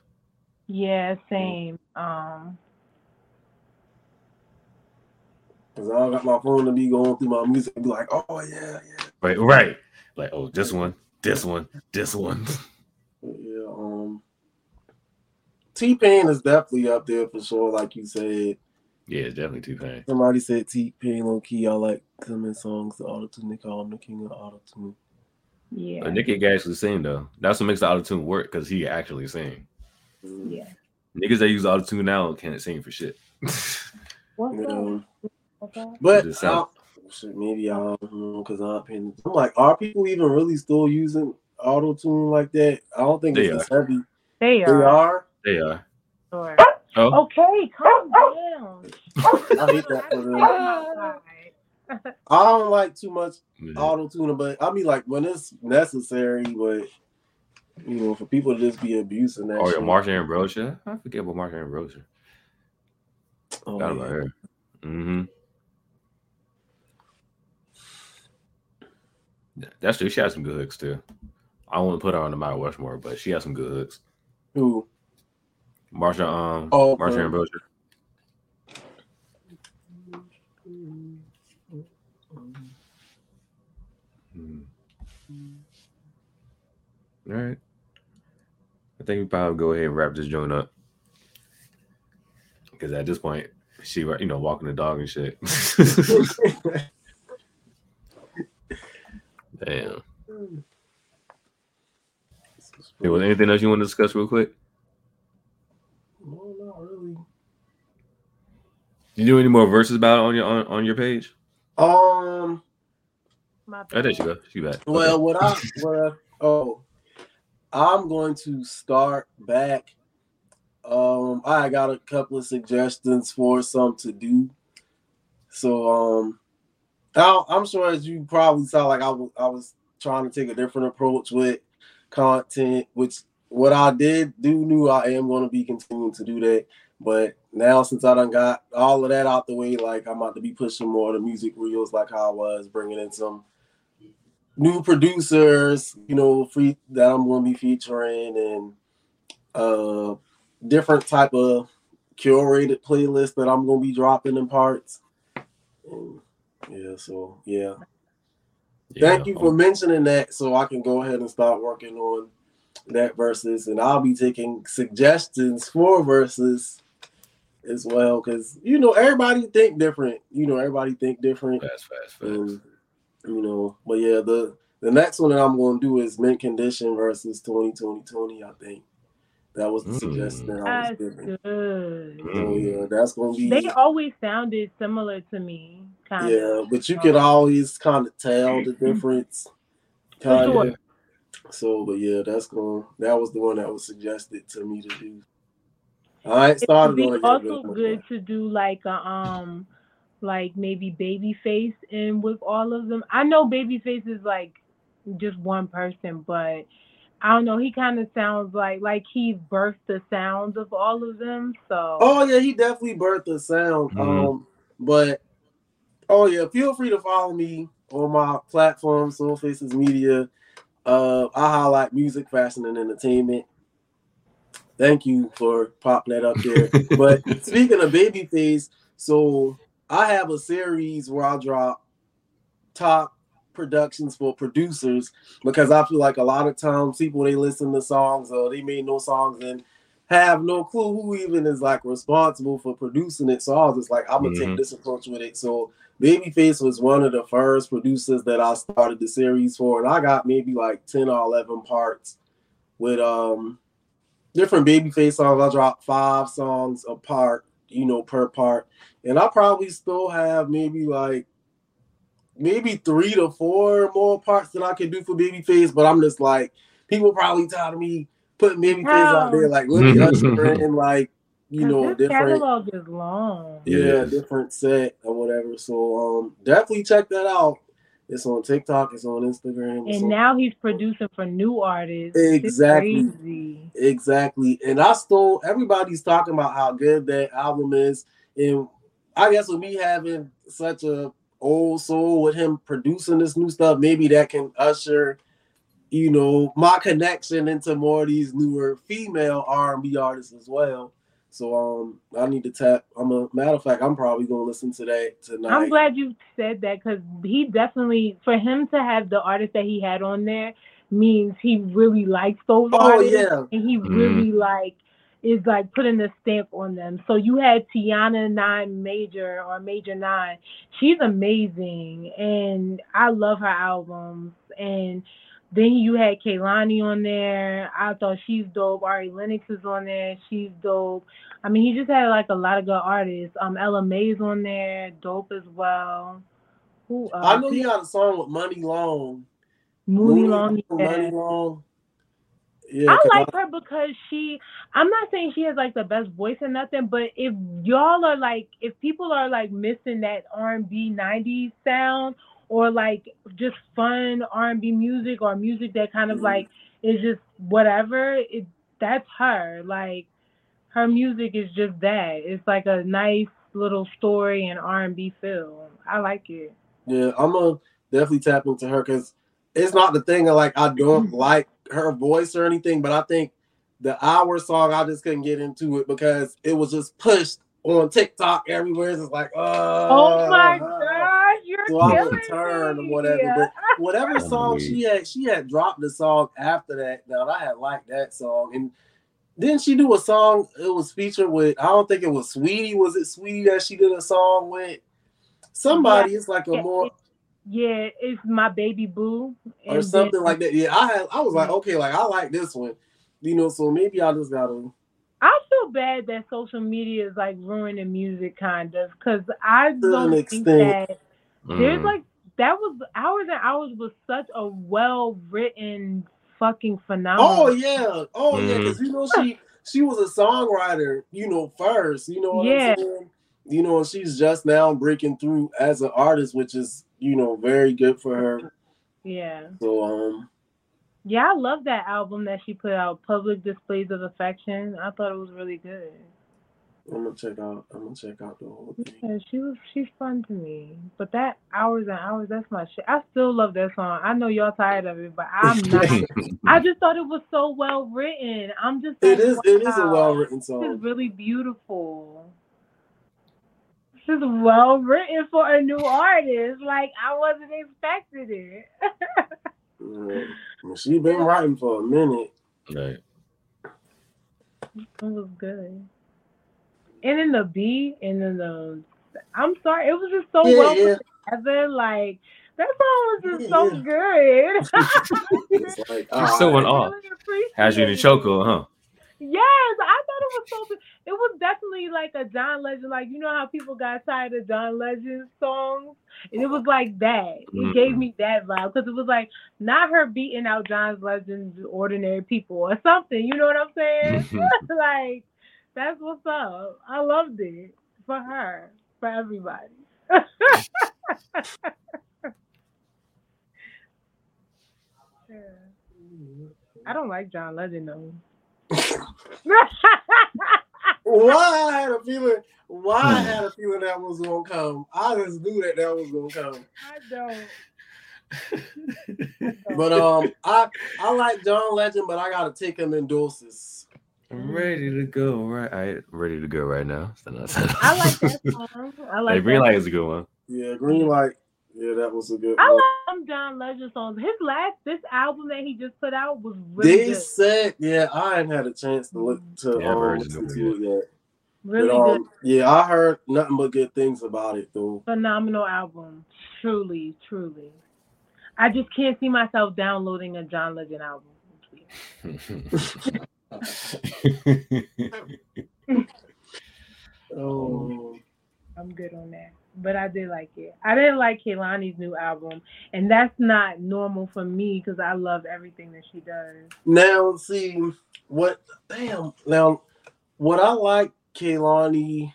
yeah, same. Um cause I got my phone to be going through my music and be like, oh yeah, yeah, Right, right. Like, oh, this one, this one, this one. yeah. T Pain is definitely up there for sure. Like you said, Yeah, it's definitely T Pain. somebody said T Pain low key. I like some of his songs. The auto tune they call him the king of auto tune. yeah. But Nicky can actually sing though. That's what makes the auto tune work because he actually sing. Yeah. Niggas that use auto tune now can't sing for shit. What's You up? know, but Just sound- I- shit, maybe I don't know because I'm. I'm like, are people even really still using auto tune like that? I don't think They it's as heavy. They They are. are. They are. Sure. Oh, Okay, calm down. I hate that for them. I don't like too much yeah. auto tuning, but I mean like when it's necessary, but you know, for people to just be abusing that. oh yeah, shit. Marsha Ambrosius. I forget about Marsha Ambrosius. Oh, Forgot yeah. about her. Mm-hmm. That's true. She has some good hooks too. I don't want to put her on the Mount Rushmore, but she has some good hooks. Who? Marsha, um, Oh, Marsha okay. Ambrosius. Hmm. All right. I think we probably go ahead and wrap this joint up. Because at this point, she, you know, walking the dog and shit. Damn. Hey, was there anything else you want to discuss real quick? No, not really. You do any more verses about it on your on, on your page? Um. My Oh, there bad. she go. She back. Well, what I well, oh, I'm going to start back. Um, I got a couple of suggestions for some to do. So, um, I, I'm sure as you probably saw, like I was, I was trying to take a different approach with content, which what I did do knew I am going to be continuing to do that. But now since I done got all of that out the way, like I'm about to be pushing more of the music reels, like how I was bringing in some new producers, you know, free that I'm going to be featuring, and uh, different type of curated playlist that I'm going to be dropping in parts. And yeah, so yeah, thank you for mentioning that, so I can go ahead and start working on that verses, and I'll be taking suggestions for verses as well, because you know everybody think different. You know everybody think different. Fast, fast, fast. And, you know, but yeah, the the next one that I'm going to do is mint condition versus 20 20 20. I think that was the Mm. suggestion that I was given. good. So yeah, that's going to be They always sounded similar to me. Kind yeah, of. but you could always kind of tell the difference. Kind sure. of. So, but yeah, that's going. That was the one that was suggested to me to do. I ain't It would be on it yet. also good to do like a um like maybe babyface and with all of them. I know babyface is like just one person, but I don't know. He kind of sounds like like he birthed the sounds of all of them. So Oh yeah, he definitely birthed the sound. Mhm. Um, but oh yeah, feel free to follow me on my platform, Soul Faces Media. Uh, I highlight music, fashion, and entertainment. Thank you for popping that up there. but speaking of Babyface, so I have a series where I drop top productions for producers because I feel like a lot of times people they listen to songs or they made no songs and have no clue who even is like responsible for producing it. So I was just like, I'm gonna Mhm. take this approach with it. So Babyface was one of the first producers that I started the series for, and I got maybe like 10 or 11 parts with um different Babyface songs. I dropped five songs apart, you know, per part, and I probably still have maybe like maybe three to four more parts that I can do for Babyface, but I'm just like people probably tired of me putting Babyface out there, like let me usher and like you know his different catalog is long. yeah, Yeah. different set or whatever. So um definitely check that out. It's on TikTok, it's on Instagram. it's And on- now he's producing for new artists. Exactly. Exactly. And I still everybody's talking about how good that album is. And I guess with me having such a old soul with him producing this new stuff, maybe that can usher, you know, my connection into more of these newer female R and B artists as well. So um I need to tap. I'm a matter of fact, I'm probably gonna listen to that tonight. I'm glad you said that because he definitely, for him to have the artist that he had on there, means he really likes those Oh artists. yeah. and he Mhm. really like is like putting a stamp on them. So you had Tiana Nine Major or Major Nine. She's amazing, and I love her albums. And then you had Kehlani on there. I thought she's dope. Ari Lennox is on there. She's dope. I mean, he just had like a lot of good artists. Um, Ella Mai's on there, dope as well. Who else? I know he had a song with Muni Long. Muni Long. yeah. Muni Long. Yeah, I like her because she I'm not saying she has like the best voice or nothing, but if y'all are like if people are like missing that R and B nineties sound or like just fun R and B music or music that kind of Mhm. like is just whatever, it that's her. Like her music is just that. It's like a nice little story and R and B feel. I like it. Yeah, I'm gonna definitely tap into her because it's not the thing of like I don't like her voice or anything, but I think the hour song I just couldn't get into it because it was just pushed on TikTok everywhere. It's like, uh, Oh my gosh, you're So I killing would turn or me. whatever. But whatever song she had, she had dropped the song after that. Now I had liked that song, and didn't she do a song? It was featured with. I don't think it was Saweetie. Was it Saweetie that she did a song with? Somebody. It's like a Yeah, more Yeah, it's my baby boo. or something then- like that. Yeah, I had. I was like, okay, like I like this one. You know, so maybe I just gotta. I feel bad that social media is like ruining music, kind of, because I don't think extent. that there's Mm. like that was hours and hours was such a well written fucking phenomenon. Oh yeah, oh yeah, Mhm. because you know she she was a songwriter. You know, first. You know what Yeah. I'm saying. You know, she's just now breaking through as an artist, which is you know very good for her. yeah, So um, yeah. I love that album that she put out, Public Displays of Affection. I thought it was really good. I'm gonna check out. I'm gonna check out the whole thing. Yeah, she was she's fun to me. But that hours and hours, that's my shit. I still love that song. I know y'all tired of it, but I'm not. I just thought it was so well written. I'm just It is. Wow, it is a well written This is song. really beautiful. This is well written for a new artist. Like I wasn't expecting it. Yeah. Well, She been writing for a minute. Right. It was good. And in the B and in the I'm sorry, it was just so Yeah, well yeah. put together. Like that song was just Yeah, so good. It's like, You still alright. went off. really Has you in the it. chokehold, huh? Yes, I thought it was so. Good. It was definitely like a John Legend. Like you know how people got tired of John Legend songs, and it was like that. It gave Mhm. me that vibe because it was like not her beating out John Legend's ordinary people or something. You know what I'm saying? like that's what's up. I loved it for her, for everybody. Yeah. I don't like John Legend though. Why I had a feeling? Why I had a feeling that was gonna come? I just knew that that was gonna come. I don't. But um, I I like John Legend, but I gotta take him in doses. I'm ready to go right. I ready to go right now. So that's- I like that song. I like Hey, Green Light is a good one. Yeah, Green Light. Yeah, that was a good one. I one. love some John Legend songs. His last this album that he just put out was really good. They good. said, yeah, I ain't had a chance to look to Yeah, I've um, heard listen it's to it yet. Really But, good. um, yeah, I heard nothing but good things about it though. Phenomenal album. Truly, truly. I just can't see myself downloading a John Legend album. Oh. oh, I'm good on that. But I did like it. I didn't like Kehlani's new album, and that's not normal for me because I love everything that she does. now see what? Damn. Now, what I like, Kehlani.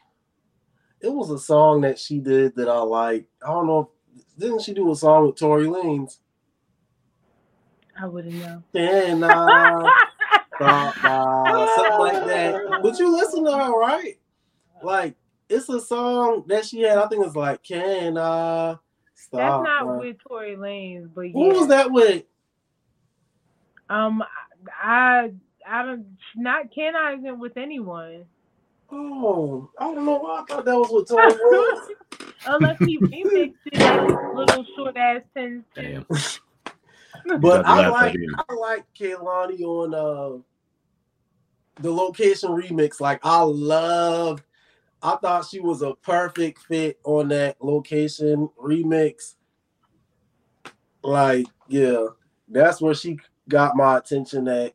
It was a song that she did that I like. I don't know. Didn't she do a song with Tory Lanez? I wouldn't know. Can I stop by? Something like that. But you listen to her, right? Like it's a song that she had. I think it's like Can I stop? That's not by? with Tory Lanez, but yeah. Who was that with? Um, I I don't not can I isn't with anyone Oh, I don't know why I thought that was with Tory Lanez. unless he remixed it like little short ass ten. Damn. But Got I like laptop I like Kehlani on uh the location remix. Like I love I thought she was a perfect fit on that location remix. Like, yeah, that's where she got my attention at.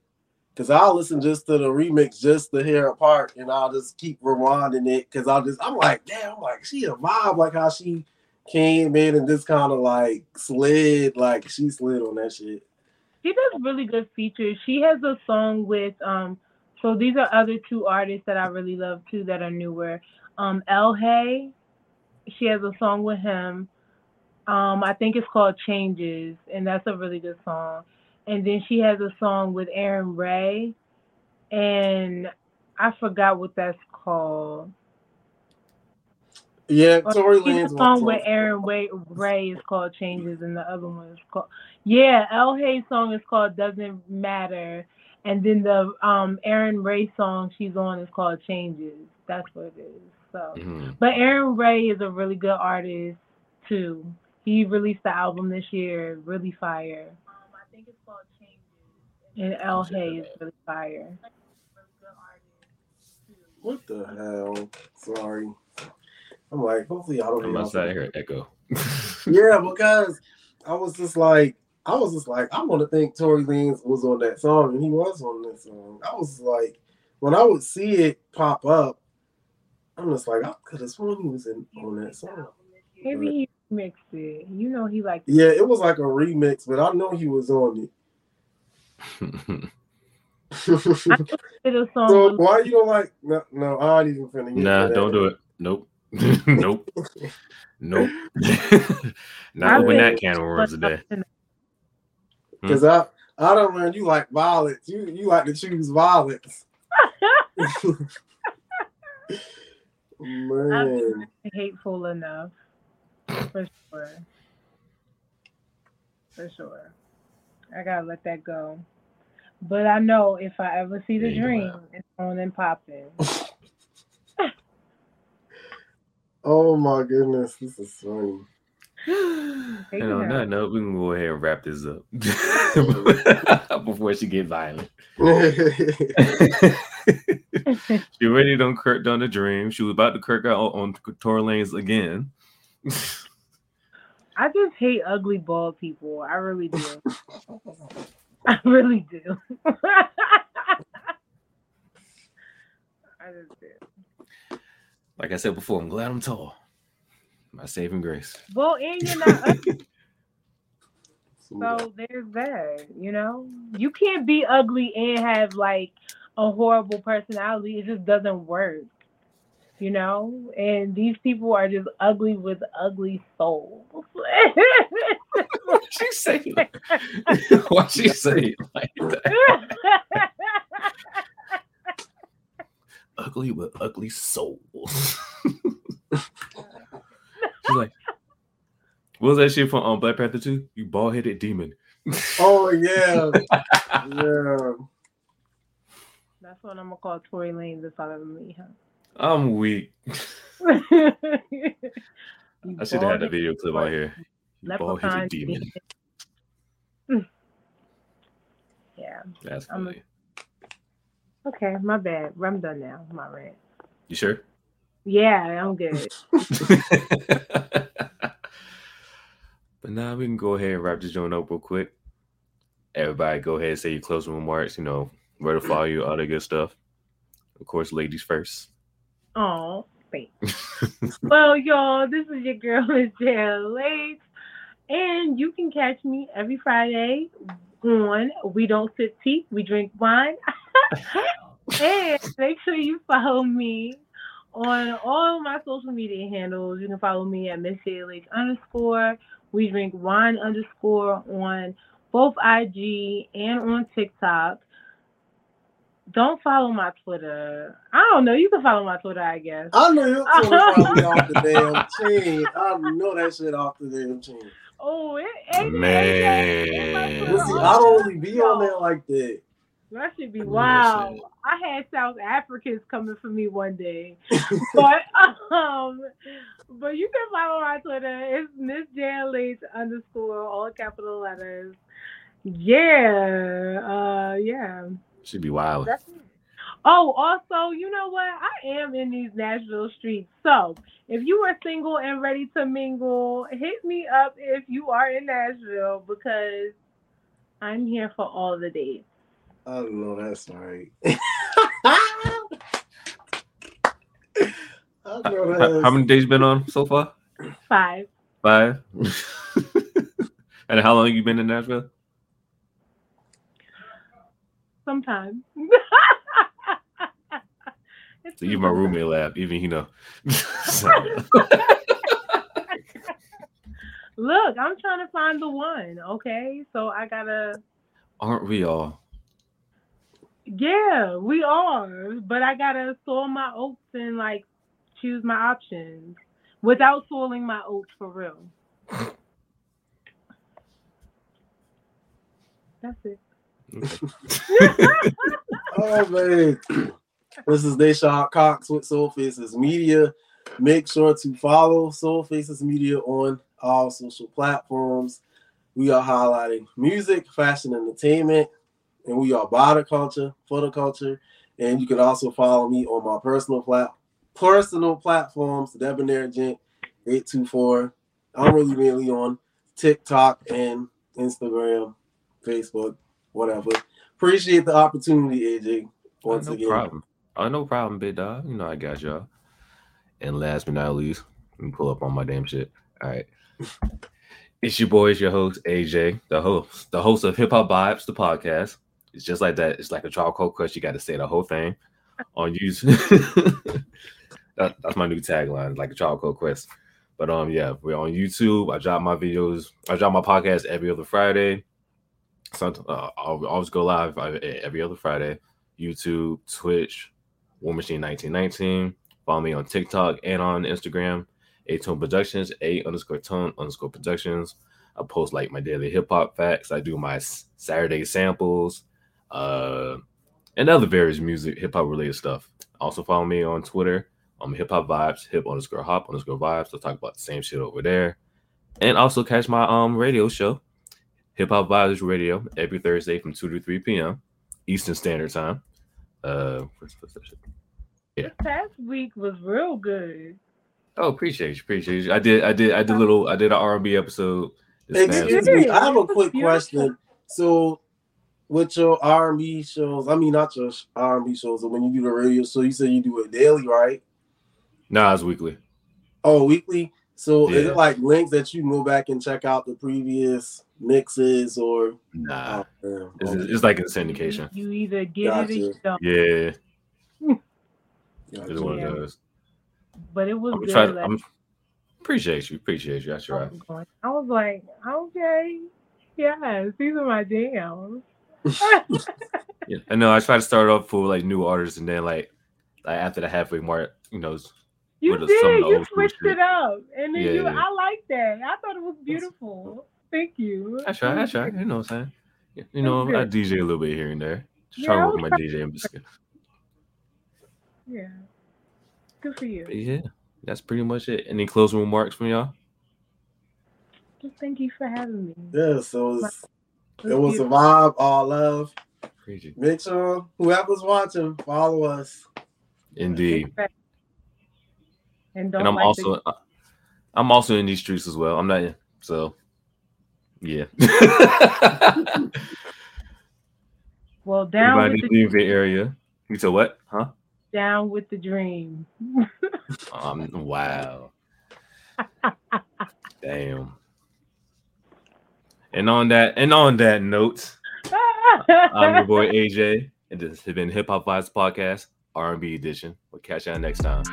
Cause I'll listen just to the remix just to hear a part and I'll just keep rewinding it. Cause I'll just I'm like, damn, I'm like she a vibe, like how she came in and just kind of like slid, like she slid on that shit. She does really good features. She has a song with um. So these are other two artists that I really love too that are newer. Um, Elhae, she has a song with him. Um, I think it's called Changes, and that's a really good song. And then she has a song with Arin Ray, and I forgot what that's called. Yeah, Or Tory Lanez the song with Arin Ray, Ray is called Changes, and the other one is called Yeah. Elhae's song is called Doesn't Matter, and then the um Arin Ray song she's on is called Changes. That's what it is. So, Mhm. but Arin Ray is a really good artist too. He released the album this year, really fire. Um, I think it's called Changes, and Elhae is really fire. What the hell? Sorry. I'm like, hopefully I don't I'm hear outside y'all. here echo. Yeah, because I was just like, I was just like, I want to think Tory Lanez was on that song, and he was on that song. I was like, when I would see it pop up, I'm just like, I could have sworn he was in on that song. Maybe he mixed it. You know he like Yeah, it was like a remix, but I know he was on it. did a song. so why you don't like? No, no, I ain't even finna get nah, to that. don't do it. Nope. nope. Nope. Not I open that think- can of worms today. Because I I don't learn you like violence. You you like to choose violence. Man. hateful enough. For sure. For sure. I gotta let that go. But I know if I ever see the Yeah, dream, will. it's on and popping. Oh my goodness, this is funny. And on that note, we can go ahead and wrap this up before she get violent. she already done Kirk done the dream. She was about to Kirk out on, on Lanez again. I just hate ugly bald people. I really do. I really do. I just do. Like I said before, I'm glad I'm tall. My saving grace. Well, and you're not ugly, So, so there's that. You know, you can't be ugly and have like a horrible personality. It just doesn't work. you know, and these people are just ugly with ugly souls. Why she say like, why she say it like that? Ugly with ugly souls. She's like, what was that shit from um, Black Panther 2? You bald headed demon. Oh yeah, yeah. That's what I'm gonna call Tory Lane the out of me, huh? I'm weak. I should have had the video clip out here. You bald leprechaun headed demon. demon. Yeah. That's I'm a- funny. Okay, my bad. I'm done now. My rant. You sure? Yeah, I'm good. But now we can go ahead and wrap this joint up real quick. Everybody, go ahead and say your closing remarks. You know where to follow you, all that good stuff. Of course, ladies first. Oh, thanks. well, y'all, this is your girl, Miss Jail Late. And you can catch me every Friday on We Don't Sip Tea, We Drink Wine. and make sure you follow me on all my social media handles. You can follow me at Miss underscore, We Drink Wine underscore on both IG and on TikTok. Don't follow my Twitter. I don't know. You can follow my Twitter, I guess. I know you're probably off the damn chain. I know that shit off the damn chain. Oh, it, it, Man. Well, see, I don't really be on there like that. That should be wow. I had South Africans coming for me one day, but um, but you can follow my Twitter. It's Miss Jan Leach underscore all capital letters. Yeah, uh, yeah. Should be wild. Oh, also, you know what? I am in these Nashville streets. So if you are single and ready to mingle, hit me up if you are in Nashville because I'm here for all the dates. I don't know that's right. How, how many days you been on so far? Five. Five. and how long you been in Nashville? Sometimes. It's So you my roommate lab, even you know. Look, I'm trying to find the one, okay? So I gotta aren't we all? Yeah, we are. But I gotta soil my oats and like choose my options without soiling my oats for real. That's it. Oh man, this is Deshaun Cox with Soul Faces Media. Make sure to follow Soul Faces Media on all social platforms. We are highlighting music, fashion, entertainment, and we are body culture, for the culture. And you can also follow me on my personal plat personal platforms, Debonair Gent 824. I'm really mainly on TikTok and Instagram, Facebook, whatever. Appreciate the opportunity, AJ. Oh, once again. no again. problem. Oh, no problem, big dog. You know I got y'all. And last but not least, let me pull up on my damn shit. All right. It's your boy, it's your host, AJ, the host, the host of Hip Hop Vibes, the podcast. It's just like that. It's like a Tribe Called Quest. You got to say the whole thing on YouTube. that, that's my new tagline, like a Tribe Called Quest. But um, yeah, we're on YouTube. I drop my videos. I drop my podcast every other Friday. Sometimes uh, I'll always go live uh, every other Friday. YouTube, Twitch, War Machine 1919. Follow me on TikTok and on Instagram. A Tone Productions, A underscore Tone underscore Productions. I post like my daily hip hop facts. I do my Saturday samples, uh, and other various music, hip hop related stuff. Also follow me on Twitter. I'm hip hop vibes, hip underscore hop underscore vibes. I'll talk about the same shit over there. And also catch my um radio show, Hip Hop Vibes Radio, every Thursday from 2 to 3 p.m. Eastern Standard Time. Uh, what's, what's that shit? This past week was real good. Oh, appreciate you, appreciate you. I did, I did, I did a little, I did an R&B episode. This past Excuse me, I have a quick question. So, with your R and B shows, I mean not your R and B shows, but when you do the radio show, you say you do it daily, right? Nah, it's weekly. Oh, weekly. So is it like links that you can go back and check out the previous mixes or? Nah, Oh, it's, Okay. it's like a syndication. You either get it or you don't. Yeah, Gotcha. it's one Yeah. of those. but it was I'm good. trying. like, I'm appreciate you. Appreciate you. That's I right. I was like, okay, yes, these are my jams. Yeah, I know. I try to start off with like new artists, and then like, like after the halfway mark, you know, s- You With the- some of did. You old switched it up, and then Yeah, you. yeah. I like that. I thought it was beautiful. Thank you. I try. I try. You know what I'm saying? You know, I. DJ a little bit here and there. Just Yeah, trying I to work was my trying- DJing skills. Yeah. Good for you. But yeah, that's pretty much it. Any closing remarks from y'all? Just thank you for having me. Yeah, so it was, It it was a vibe, all love. Appreciate it. Make sure whoever's watching, follow us. Indeed. And don't and I'm like also uh, I'm also in these streets as well. I'm not so yeah. well down Anybody with the in the area? You said what? Huh? down with the dream. Um wow. Damn. And on that and on that note, I'm your boy AJ, and this has been Hip Hop Vibes Podcast, R&B edition. We'll catch y'all next time.